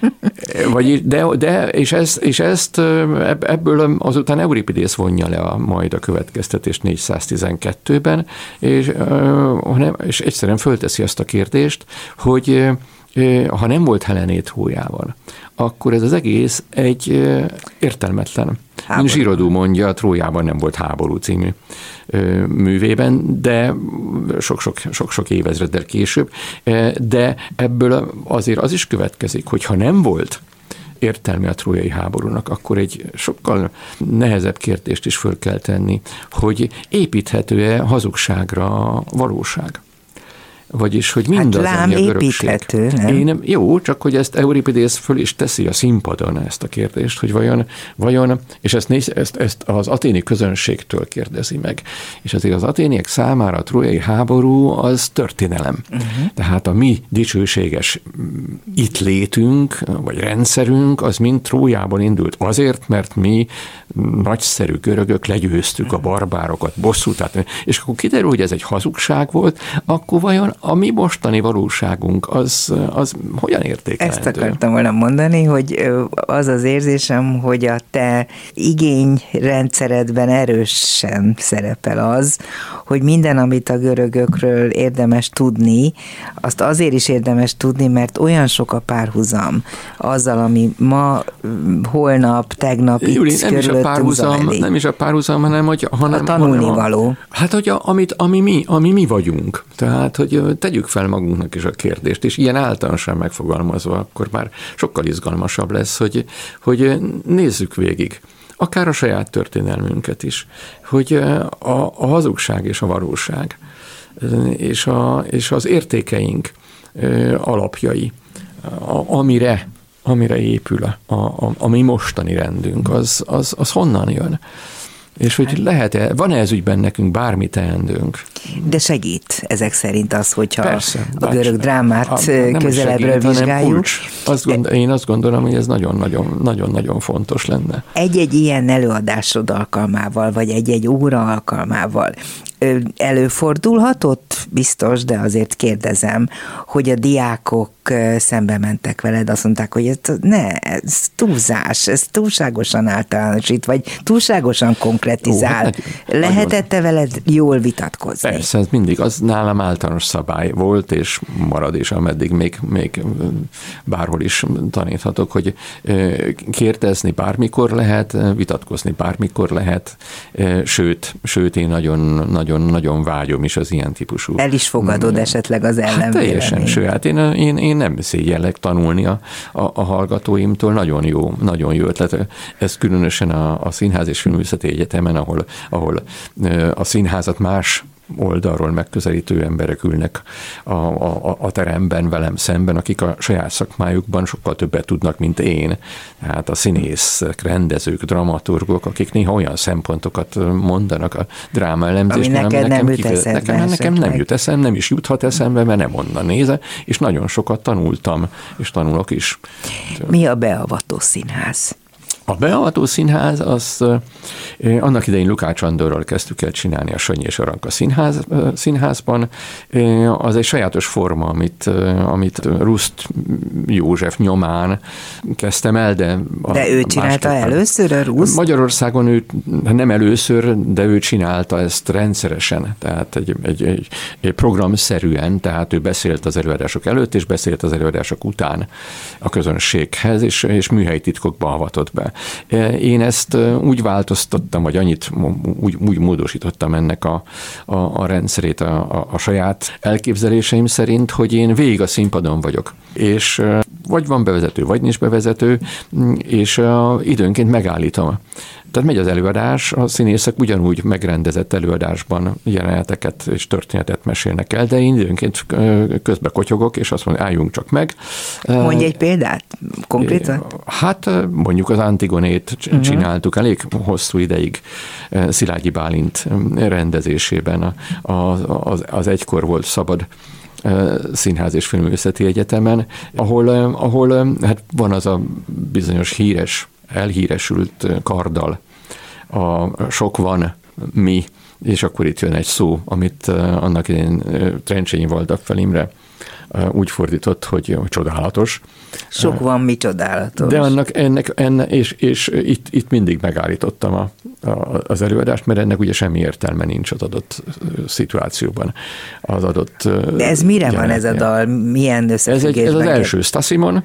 Vagy, de, de és, ez, és ezt ebből azután Euripides vonja le a, majd a következtetést 412-ben, és, és egyszerűen fölteszi azt a kérdést, hogy ha nem volt Helenét hójával, akkor ez az egész egy értelmetlen. Háború. Zsirodú mondja, Trójában nem volt háború című művében, de sok-sok évezreddel később, de ebből azért az is következik, hogy ha nem volt értelme a trójai háborúnak, akkor egy sokkal nehezebb kérdést is föl kell tenni, hogy építhető-e hazugságra a valóság. Vagyis, hogy mindaz, hát lám ami a építhető, nem? Én, jó, csak hogy ezt Euripides föl is teszi a színpadon ezt a kérdést, hogy vajon, vajon és ezt, néz, ezt, ezt az aténi közönségtől kérdezi meg. És azért az aténiek számára a trójai háború az történelem. Uh-huh. Tehát a mi dicsőséges itt létünk, vagy rendszerünk, az mind Trójában indult azért, mert mi nagyszerű görögök legyőztük a barbárokat, bosszút, és akkor kiderül, hogy ez egy hazugság volt, akkor vajon a mi mostani valóságunk az, az hogyan értékelhető? Ezt akartam volna mondani, hogy az az érzésem, hogy a te igényrendszeredben erősen szerepel az, hogy minden, amit a görögökről érdemes tudni, azt azért is érdemes tudni, mert olyan sok a párhuzam azzal, ami ma, holnap, tegnap Júli, itt nem is a párhuzam, nem is a párhuzam, hanem hogy hanem, a tanulnivaló. Hanem, hát, hogy a, amit, ami, mi, ami mi vagyunk. Tehát, hogy tegyük fel magunknak is a kérdést, és ilyen általánosan megfogalmazva, akkor már sokkal izgalmasabb lesz, hogy, hogy nézzük végig akár a saját történelmünket is, hogy a, a hazugság és a valóság, és, a, és az értékeink alapjai, a, amire, amire épül a, a, a mi mostani rendünk, az, az, az honnan jön? És hogy lehet-e, van-e ez ügyben nekünk bármi teendőnk? De segít ezek szerint az, hogyha Persze, a görög drámát a, közelebbről segít, vizsgáljuk. Azt gond, én azt gondolom, hogy ez nagyon-nagyon fontos lenne. Egy-egy ilyen előadásod alkalmával, vagy egy-egy óra alkalmával előfordulhatott, biztos, de azért kérdezem, hogy a diákok szembe mentek veled, azt mondták, hogy ez, ne, ez túlzás, ez túlságosan általánosít, vagy túlságosan konkretizál. Ó, hát, Lehetette veled jól vitatkozni? Persze, ez mindig, az nálam általános szabály volt, és marad is, ameddig még, még bárhol is taníthatok, hogy kérdezni bármikor lehet, vitatkozni bármikor lehet, sőt, sőt én nagyon, nagyon, nagyon vágyom is az ilyen típusú. El is fogadod esetleg az ellenvéleményt. Hát teljesen, sőt, hát én, én, én én nem szégyellek tanulni a, a, a hallgatóimtól, nagyon jó, nagyon jó ötlet. Ez különösen a, a Színház és Filművészeti Egyetemen, ahol, ahol a színházat más oldalról megközelítő emberek ülnek a, a, a teremben velem szemben, akik a saját szakmájukban sokkal többet tudnak, mint én. Tehát a színészek, rendezők, dramaturgok, akik néha olyan szempontokat mondanak a dráma elemzésben, ami neked nem jut eszembe. Nekem, nekem nem jut eszembe, nem is juthat eszembe, mert nem onnan néze, és nagyon sokat tanultam, és tanulok is. Mi a beavató színház? A beavató színház, az annak idején Lukács Andorral kezdtük el csinálni a Sanyi és Aranka színház, színházban. Az egy sajátos forma, amit, amit Ruszt József nyomán kezdtem el, de... De ő csinálta először a Ruszt? Magyarországon ő nem először, de ő csinálta ezt rendszeresen, tehát egy, egy, egy, egy programszerűen, tehát ő beszélt az előadások előtt, és beszélt az előadások után a közönséghez, és, és műhelyi titkokba avatott be. Én ezt úgy változtattam, vagy annyit úgy, úgy módosítottam ennek a, a, a rendszerét a, a, a saját elképzeléseim szerint, hogy én végig a színpadon vagyok. És vagy van bevezető, vagy nincs bevezető, és időnként megállítom tehát megy az előadás, a színészek ugyanúgy megrendezett előadásban jeleneteket és történetet mesélnek el, de én időnként közbe kotyogok, és azt mondom, álljunk csak meg. Mondj egy példát konkrétan? Hát mondjuk az Antigonét mhm. csináltuk elég hosszú ideig Szilágyi Bálint rendezésében. Az, az, az egykor volt szabad Színház és Filmőszeti Egyetemen, ahol, ahol hát van az a bizonyos híres, elhíresült kardal a sok van mi, és akkor itt jön egy szó, amit annak idején Trencsényi Valdap Imre úgy fordított, hogy, csodálatos. Sok van, mi csodálatos. De annak, ennek, enne, és, és itt, itt mindig megállítottam a, a, az előadást, mert ennek ugye semmi értelme nincs az adott szituációban. Az adott De ez mire van ez a dal? Milyen összefüggésben? Ez, egy, ez az első Stasimon,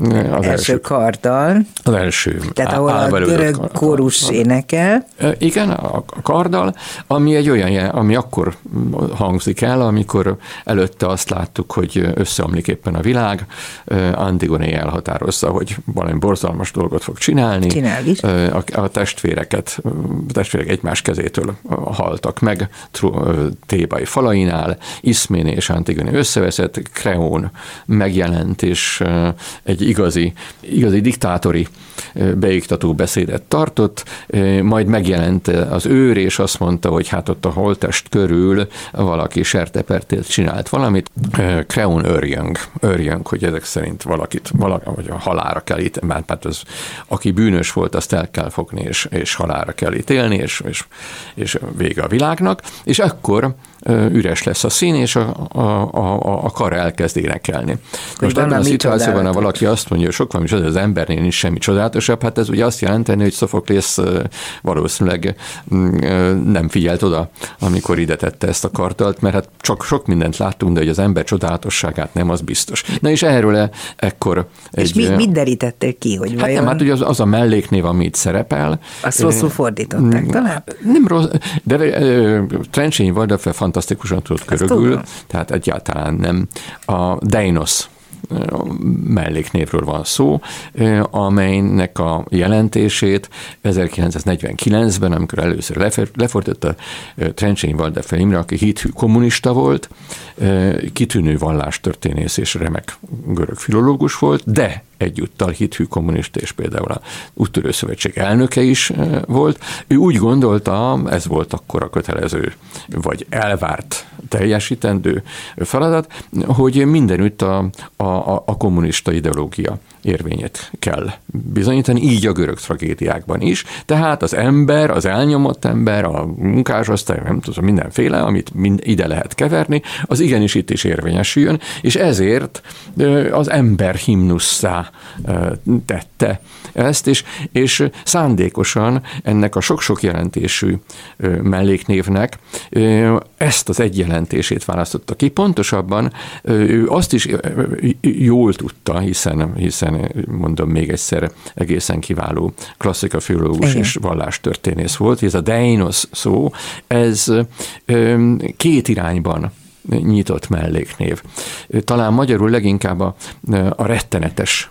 az első, első karddal. Az első. Tehát ahol a görög kórus énekel. Igen, a karddal, ami egy olyan, ami akkor hangzik el, amikor előtte azt láttuk, hogy összeomlik éppen a világ, Antigone elhatározza, hogy valami borzalmas dolgot fog csinálni. Csinál is. A, a testvéreket, a testvérek egymás kezétől haltak meg Tébai falainál, Iszmén és Antigone összeveszett, Kreón megjelent, és egy egy igazi, igazi diktátori beiktató beszédet tartott, majd megjelent az őr, és azt mondta, hogy hát ott a holtest körül valaki sertepertét csinált valamit. Kreon örjönk, örjönk, hogy ezek szerint valakit, valaki, vagy a halára kell itt, mert hát az, aki bűnös volt, azt el kell fogni, és, és halára kell ítélni, és, és, és vége a világnak, és akkor üres lesz a szín, és a, a, a, a kar elkezd énekelni. Most ebben a szituációban, ha valaki azt mondja, hogy sok van is az, az embernél nincs semmi csodálatosabb, hát ez ugye azt jelenteni, hogy Szofoklész valószínűleg mm, nem figyelt oda, amikor ide tette ezt a kartalt, mert hát csak sok mindent láttunk, de hogy az ember csodálatosságát nem, az biztos. Na és erről ekkor egy, És mit, mit derítettél ki, hogy vajon? Hát nem, hát ugye az, az a melléknév, ami itt szerepel. Azt rosszul fordították talán? Nem rossz, de Trencsényi Valdafel fantasztikusan tudott körülül, tehát egyáltalán nem. A Deinos melléknévről van szó, amelynek a jelentését 1949-ben, amikor először lefordította Trencsényi Valdefe Imre, aki hithű kommunista volt, kitűnő vallástörténész és remek görög filológus volt, de egyúttal hithű kommunista, és például a úttörő szövetség elnöke is volt. Ő úgy gondolta, ez volt akkor a kötelező, vagy elvárt teljesítendő feladat, hogy mindenütt a, a, a kommunista ideológia érvényét kell bizonyítani, így a görög tragédiákban is. Tehát az ember, az elnyomott ember, a munkásosztály, nem tudom, mindenféle, amit mind ide lehet keverni, az igenis itt is érvényesüljön, és ezért az ember himnusszá tette ezt, és, és szándékosan ennek a sok-sok jelentésű melléknévnek ezt az egy jelentését választotta ki. Pontosabban ő azt is jól tudta, hiszen, hiszen mondom még egyszer, egészen kiváló klasszika filológus és vallástörténész volt, ez a Deinos szó, ez két irányban nyitott melléknév. Talán magyarul leginkább a, a rettenetes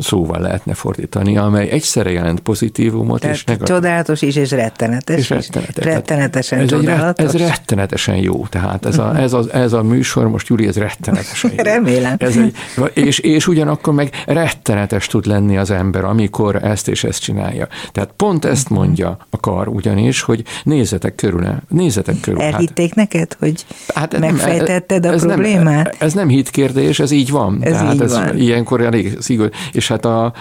szóval lehetne fordítani, amely egyszerre jelent pozitívumot Tehát és negatív. Csodálatos is, és rettenetes, és rettenetes. rettenetesen ez csodálatos. Egy, ez rettenetesen jó, tehát ez a, ez, a, ez a műsor most, Júli, ez rettenetesen jó. Remélem. Ez egy, és, és ugyanakkor meg rettenetes tud lenni az ember, amikor ezt és ezt csinálja. Tehát pont ezt mondja a kar ugyanis, hogy nézzetek körül, nézzetek körül. Hát- Elhitték hát, neked, hogy hát megfejtetted a ez problémát? Nem, ez nem hit kérdés, ez így van. Ez Tehát így ez van. ilyenkor elég szigorú és hát a,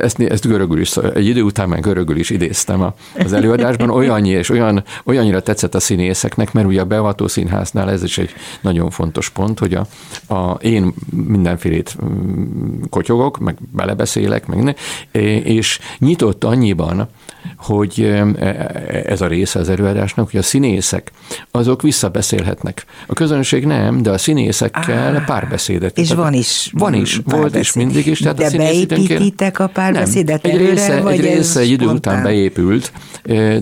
ezt, ezt görögül is, egy idő után már görögül is idéztem az előadásban, olyannyi és olyan, olyannyira tetszett a színészeknek, mert ugye a beavató színháznál ez is egy nagyon fontos pont, hogy a, a én mindenfélét mm, kotyogok, meg belebeszélek, meg ne, és nyitott annyiban, hogy e, ez a része az előadásnak, hogy a színészek, azok visszabeszélhetnek. A közönség nem, de a színészekkel ah, párbeszédet. És van is. Van is, párbeszéd. volt is mindig is. Tehát de a beépítitek a párbeszédet nem. Egy előre, része, vagy egy része egy idő után beépült,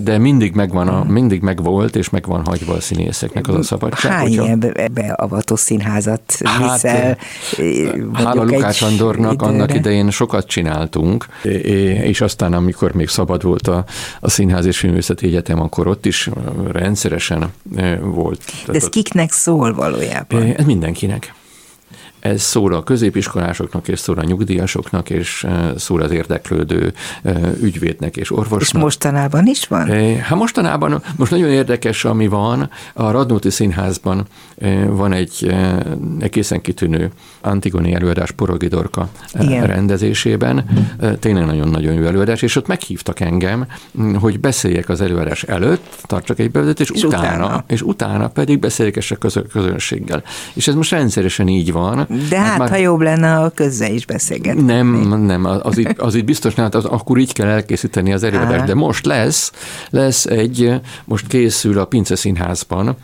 de mindig megvan, a, mindig megvolt, és megvan hagyva a színészeknek az a szabadság. Hány hogyha... ebbe, beavató színházat hát, viszel? Hála Lukács Andornak időre. annak idején sokat csináltunk, és aztán amikor még szabad volt a, a Színház és Filmvészeti Egyetem, akkor ott is rendszeresen volt. De ez kiknek szól valójában? Ez mindenkinek. Ez szól a középiskolásoknak, és szól a nyugdíjasoknak, és szól az érdeklődő ügyvédnek és orvosnak. És mostanában is van? Hát mostanában, most nagyon érdekes, ami van, a Radnóti Színházban van egy egészen kitűnő Antigoni előadás Porogidorka Igen. rendezésében. Tényleg nagyon-nagyon jó előadás, és ott meghívtak engem, hogy beszéljek az előadás előtt, tartsak egy bevezetőt, és, és utána, utána, és utána pedig beszélgessek a közönséggel. És ez most rendszeresen így van. De hát, hát már... ha jobb lenne, a közzel is beszélgetni. Nem, nem, az itt, az itt biztos nem, hát az, akkor így kell elkészíteni az előadást. De most lesz, lesz egy, most készül a Pince Színházban,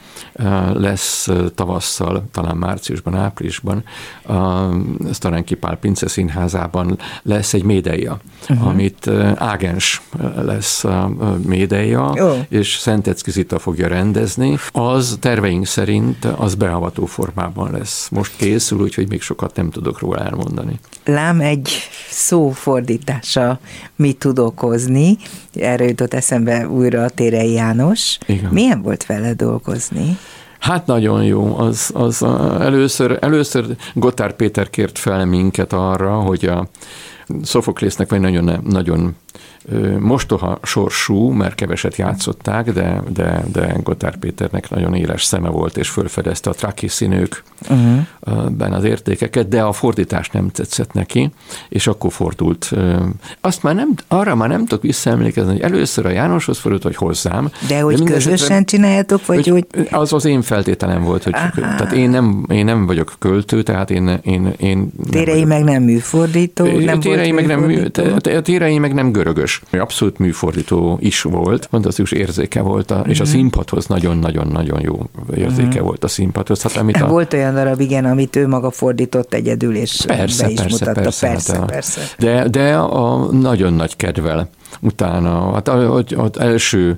lesz tavasszal, talán márciusban, áprilisban, a Sztarenki Pál Pince Színházában lesz egy médeia, uh-huh. amit Ágens lesz a médeia, oh. és Szentecki Zita fogja rendezni. Az terveink szerint az beavató formában lesz. Most készül, úgyhogy még sokat nem tudok róla elmondani. Lám egy szófordítása mit tud okozni. Erről jutott eszembe újra a Térei János. Igen. Milyen volt vele dolgozni? Hát nagyon jó. Az, az először, először Gotár Péter kért fel minket arra, hogy a Szofoklésznek vagy nagyon, nagyon mostoha sorsú, mert keveset játszották, de, de, de Gotár Péternek nagyon éles szeme volt, és fölfedezte a színők uh-huh. az értékeket, de a fordítás nem tetszett neki, és akkor fordult. Azt már nem, arra már nem tudok visszaemlékezni, hogy először a Jánoshoz fordult, vagy hozzám. De hogy de közösen csináljátok, vagy hogy, hogy... Az az én feltételem volt, hogy Aha. tehát én nem, én nem vagyok költő, tehát én... én, én térei meg nem műfordító, nem térei meg nem, mű, térei meg nem görögös abszolút műfordító is volt, fantasztikus érzéke volt, a, és a mhm. színpadhoz nagyon-nagyon-nagyon jó érzéke uh-huh. volt a színpadhoz. Hát, amit a... Volt olyan darab, igen, amit ő maga fordított egyedül, és persze, be is persze, mutatta. Persze, persze, hát a, persze. De, de a nagyon nagy kedvel utána, hát az első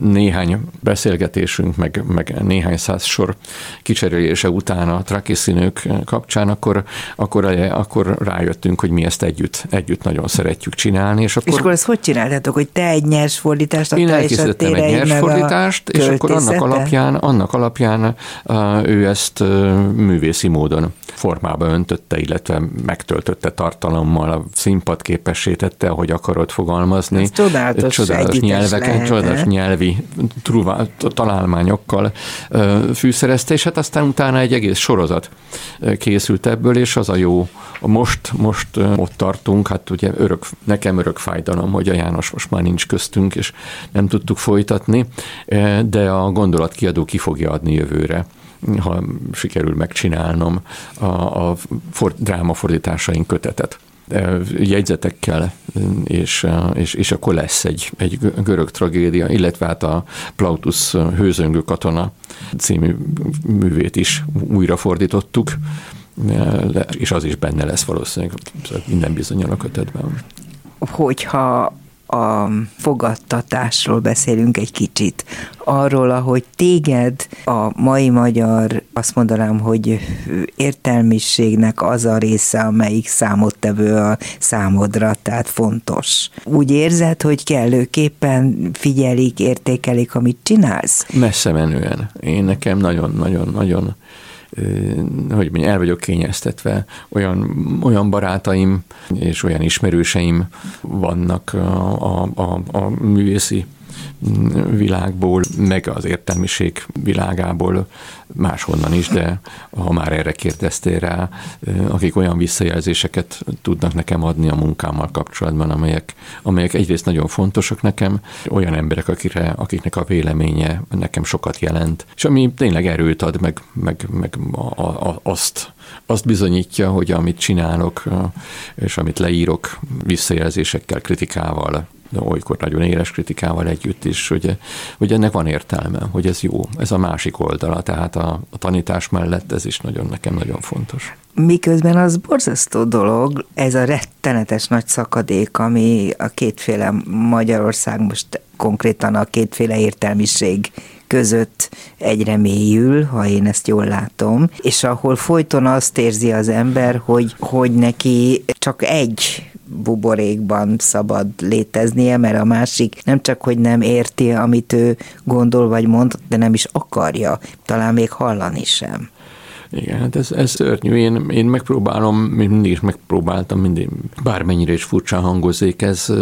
néhány beszélgetésünk, meg, meg néhány száz sor kicserélése után a trakiszínők kapcsán, akkor, akkor, akkor rájöttünk, hogy mi ezt együtt, együtt nagyon szeretjük csinálni. És akkor, és akkor ezt hogy csináltatok, hogy te egy nyers fordítást Én elkészítettem egy nyers fordítást, és akkor annak alapján, annak alapján ő ezt művészi módon formába öntötte, illetve megtöltötte tartalommal, a színpad képessé tette, ahogy akarod fogalmazni. Ez csodálatos, csodálatos nyelveken, csodálatos nyelvi truvá, találmányokkal fűszerezte, és hát aztán utána egy egész sorozat készült ebből, és az a jó, most, most ott tartunk, hát ugye örök, nekem örök fájdalom, hogy a János most már nincs köztünk, és nem tudtuk folytatni, de a gondolatkiadó ki fogja adni jövőre ha sikerül megcsinálnom a, a for, drámafordításaink kötetet jegyzetekkel, és, és, és akkor lesz egy, egy görög tragédia, illetve hát a Plautus hőzöngő katona című művét is újra fordítottuk, és az is benne lesz valószínűleg minden bizonyal a kötetben. Hogyha a fogadtatásról beszélünk egy kicsit. Arról, ahogy téged a mai magyar, azt mondanám, hogy értelmiségnek az a része, amelyik számottevő a számodra, tehát fontos. Úgy érzed, hogy kellőképpen figyelik, értékelik, amit csinálsz? Messze menően. Én nekem nagyon-nagyon-nagyon hogy mondjam, el vagyok kényeztetve, olyan, olyan barátaim és olyan ismerőseim vannak a, a, a, a művészi világból, meg az értelmiség világából, máshonnan is, de ha már erre kérdeztél rá, akik olyan visszajelzéseket tudnak nekem adni a munkámmal kapcsolatban, amelyek, amelyek egyrészt nagyon fontosak nekem, olyan emberek, akire, akiknek a véleménye nekem sokat jelent, és ami tényleg erőt ad, meg, meg, meg a, a, azt, azt bizonyítja, hogy amit csinálok, és amit leírok visszajelzésekkel, kritikával, olykor nagyon éles kritikával együtt is, hogy, hogy ennek van értelme, hogy ez jó, ez a másik oldala, tehát a, a tanítás mellett ez is nagyon nekem nagyon fontos. Miközben az borzasztó dolog, ez a rettenetes nagy szakadék, ami a kétféle Magyarország most konkrétan a kétféle értelmiség között egyre mélyül, ha én ezt jól látom, és ahol folyton azt érzi az ember, hogy, hogy neki csak egy buborékban szabad léteznie, mert a másik nem csak, hogy nem érti, amit ő gondol vagy mond, de nem is akarja, talán még hallani sem. Igen, hát ez, ez szörnyű. Én, én megpróbálom, mindig is megpróbáltam, mindig, bármennyire is furcsa hangozik, ez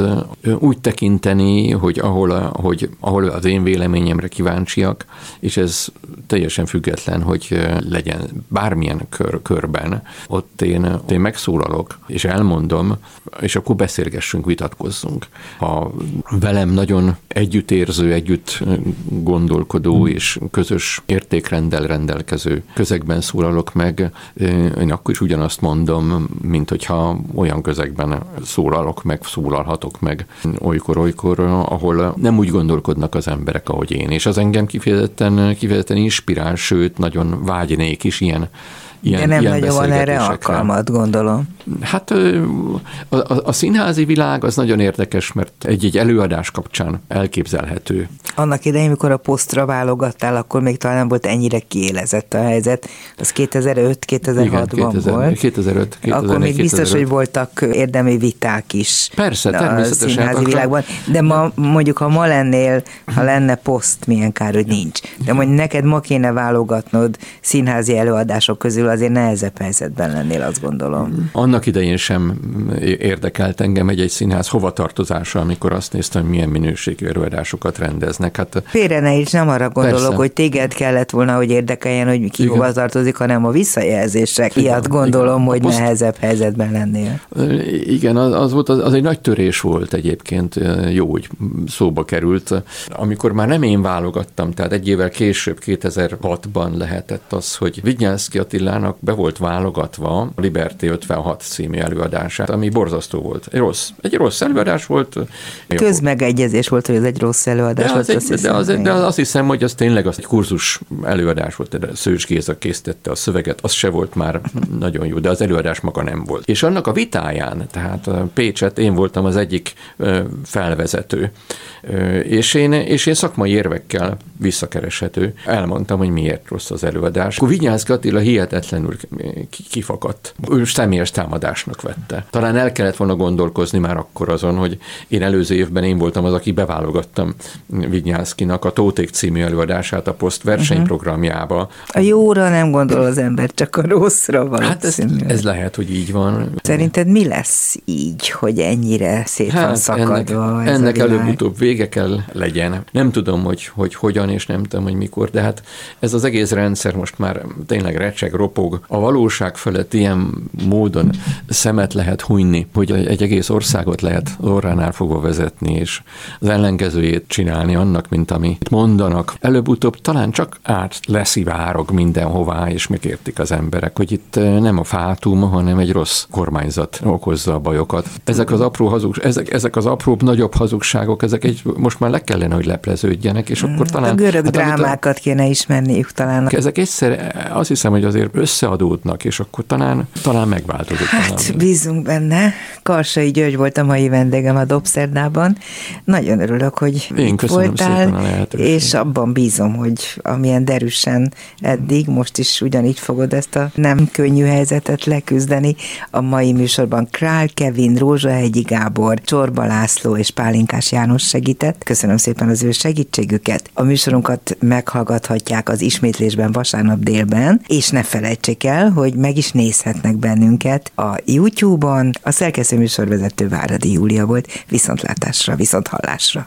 úgy tekinteni, hogy ahol, a, hogy ahol az én véleményemre kíváncsiak, és ez teljesen független, hogy legyen bármilyen kör, körben, ott én, ott én megszólalok, és elmondom, és akkor beszélgessünk, vitatkozzunk. Ha velem nagyon együttérző, együtt gondolkodó és közös értékrendel rendelkező közegben szó szólalok meg, én akkor is ugyanazt mondom, mint hogyha olyan közegben szólalok meg, szólalhatok meg olykor-olykor, ahol nem úgy gondolkodnak az emberek, ahogy én. És az engem kifejezetten, kifejezetten inspirál, sőt, nagyon vágynék is ilyen ilyen, De nem ilyen nagyon van erre alkalmat, gondolom. Hát a, a, a színházi világ az nagyon érdekes, mert egy-egy előadás kapcsán elképzelhető. Annak idején, mikor a posztra válogattál, akkor még talán nem volt ennyire kiélezett a helyzet. Az 2005-2006-ban volt. 2005, 2004, Akkor még biztos, 2005. hogy voltak érdemi viták is. Persze, természetesen. A színházi világban. De ma, mondjuk, ha ma lennél, ha lenne poszt, milyen kár, hogy nincs. De mondjuk neked ma kéne válogatnod színházi előadások közül, azért nehezebb helyzetben lennél, azt gondolom. Annak idején sem érdekelt engem egy-egy színház hovatartozása, amikor azt néztem, hogy milyen minőségű előadásokat rendeznek. Hát, Félre ne is, nem arra gondolok, persze. hogy téged kellett volna, hogy érdekeljen, hogy ki hova tartozik, hanem a visszajelzések igen, gondolom, igen. hogy poszt... nehezebb helyzetben lennél. Igen, az, az volt, az, az egy nagy törés volt egyébként, jó, hogy szóba került. Amikor már nem én válogattam, tehát egy évvel később, 2006-ban lehetett az, hogy Vigyánszki Attilának be volt válogatva a Liberty 56 című előadását, ami borzasztó volt. Egy rossz, egy rossz előadás volt. Közmegegyezés volt, hogy ez egy rossz előadás de volt. Egy, azt de, az, de az, azt hiszem, hogy az tényleg az egy kurzus előadás volt, de Szőcs Géza készítette a szöveget, az se volt már nagyon jó, de az előadás maga nem volt. És annak a vitáján, tehát Pécset én voltam az egyik felvezető, és én, és én szakmai érvekkel visszakereshető. Elmondtam, hogy miért rossz az előadás. Akkor Vigyánszki Attila hihetetlenül kifakadt. Ő személyes támadásnak vette. Talán el kellett volna gondolkozni már akkor azon, hogy én előző évben én voltam az, aki beválogattam Vinyánszkinak a Tóték című előadását a poszt versenyprogramjába. A jóra nem gondol az ember, csak a rosszra van. Hát ez, ez lehet, hogy így van. Szerinted mi lesz így, hogy ennyire szét hát van szakadva ennek, ennek előbb-utóbb vége kell legyen. Nem tudom, hogy, hogy hogyan, és nem tudom, hogy mikor, de hát ez az egész rendszer most már tényleg recseg, ropog. A valóság fölött ilyen módon szemet lehet hunyni, hogy egy egész országot lehet orránál fogva vezetni, és az ellenkezőjét csinálni annak, mint amit mondanak. Előbb-utóbb talán csak át leszivárog mindenhová, és megértik az emberek, hogy itt eh, nem a fátum, hanem egy rossz kormányzat okozza a bajokat. Ezek az apró hazug, ezek, ezek az apróbb, nagyobb hazugságok, ezek egy, most már le kellene, hogy lepleződjenek, és akkor mm, talán... A görög hát, drámákat a, kéne ismerniük talán. Ezek egyszer, azt hiszem, hogy azért összeadódnak, és akkor talán, talán megváltozik. Hát bízunk benne. Karsai György volt a mai vendégem a Dobszerdában. Nagyon örülök, hogy Én itt voltál, és abban bízom, hogy amilyen derűsen eddig, most is ugyanígy fogod ezt a nem könnyű helyzetet leküzdeni. A mai műsorban Král Kevin, Rózsahegyi Gábor, Csorba László és Pálinkás János segített. Köszönöm szépen az ő segítségüket. A műsorunkat meghallgathatják az ismétlésben vasárnap délben, és ne felejtsék el, hogy meg is nézhetnek bennünket a YouTube-on. A szerkesztő műsorvezető Váradi Júlia volt. Viszontlátásra, viszonthallásra.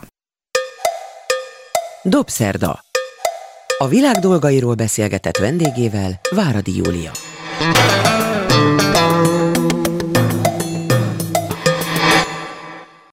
Dobszerda. A világ dolgairól beszélgetett vendégével Váradi Júlia.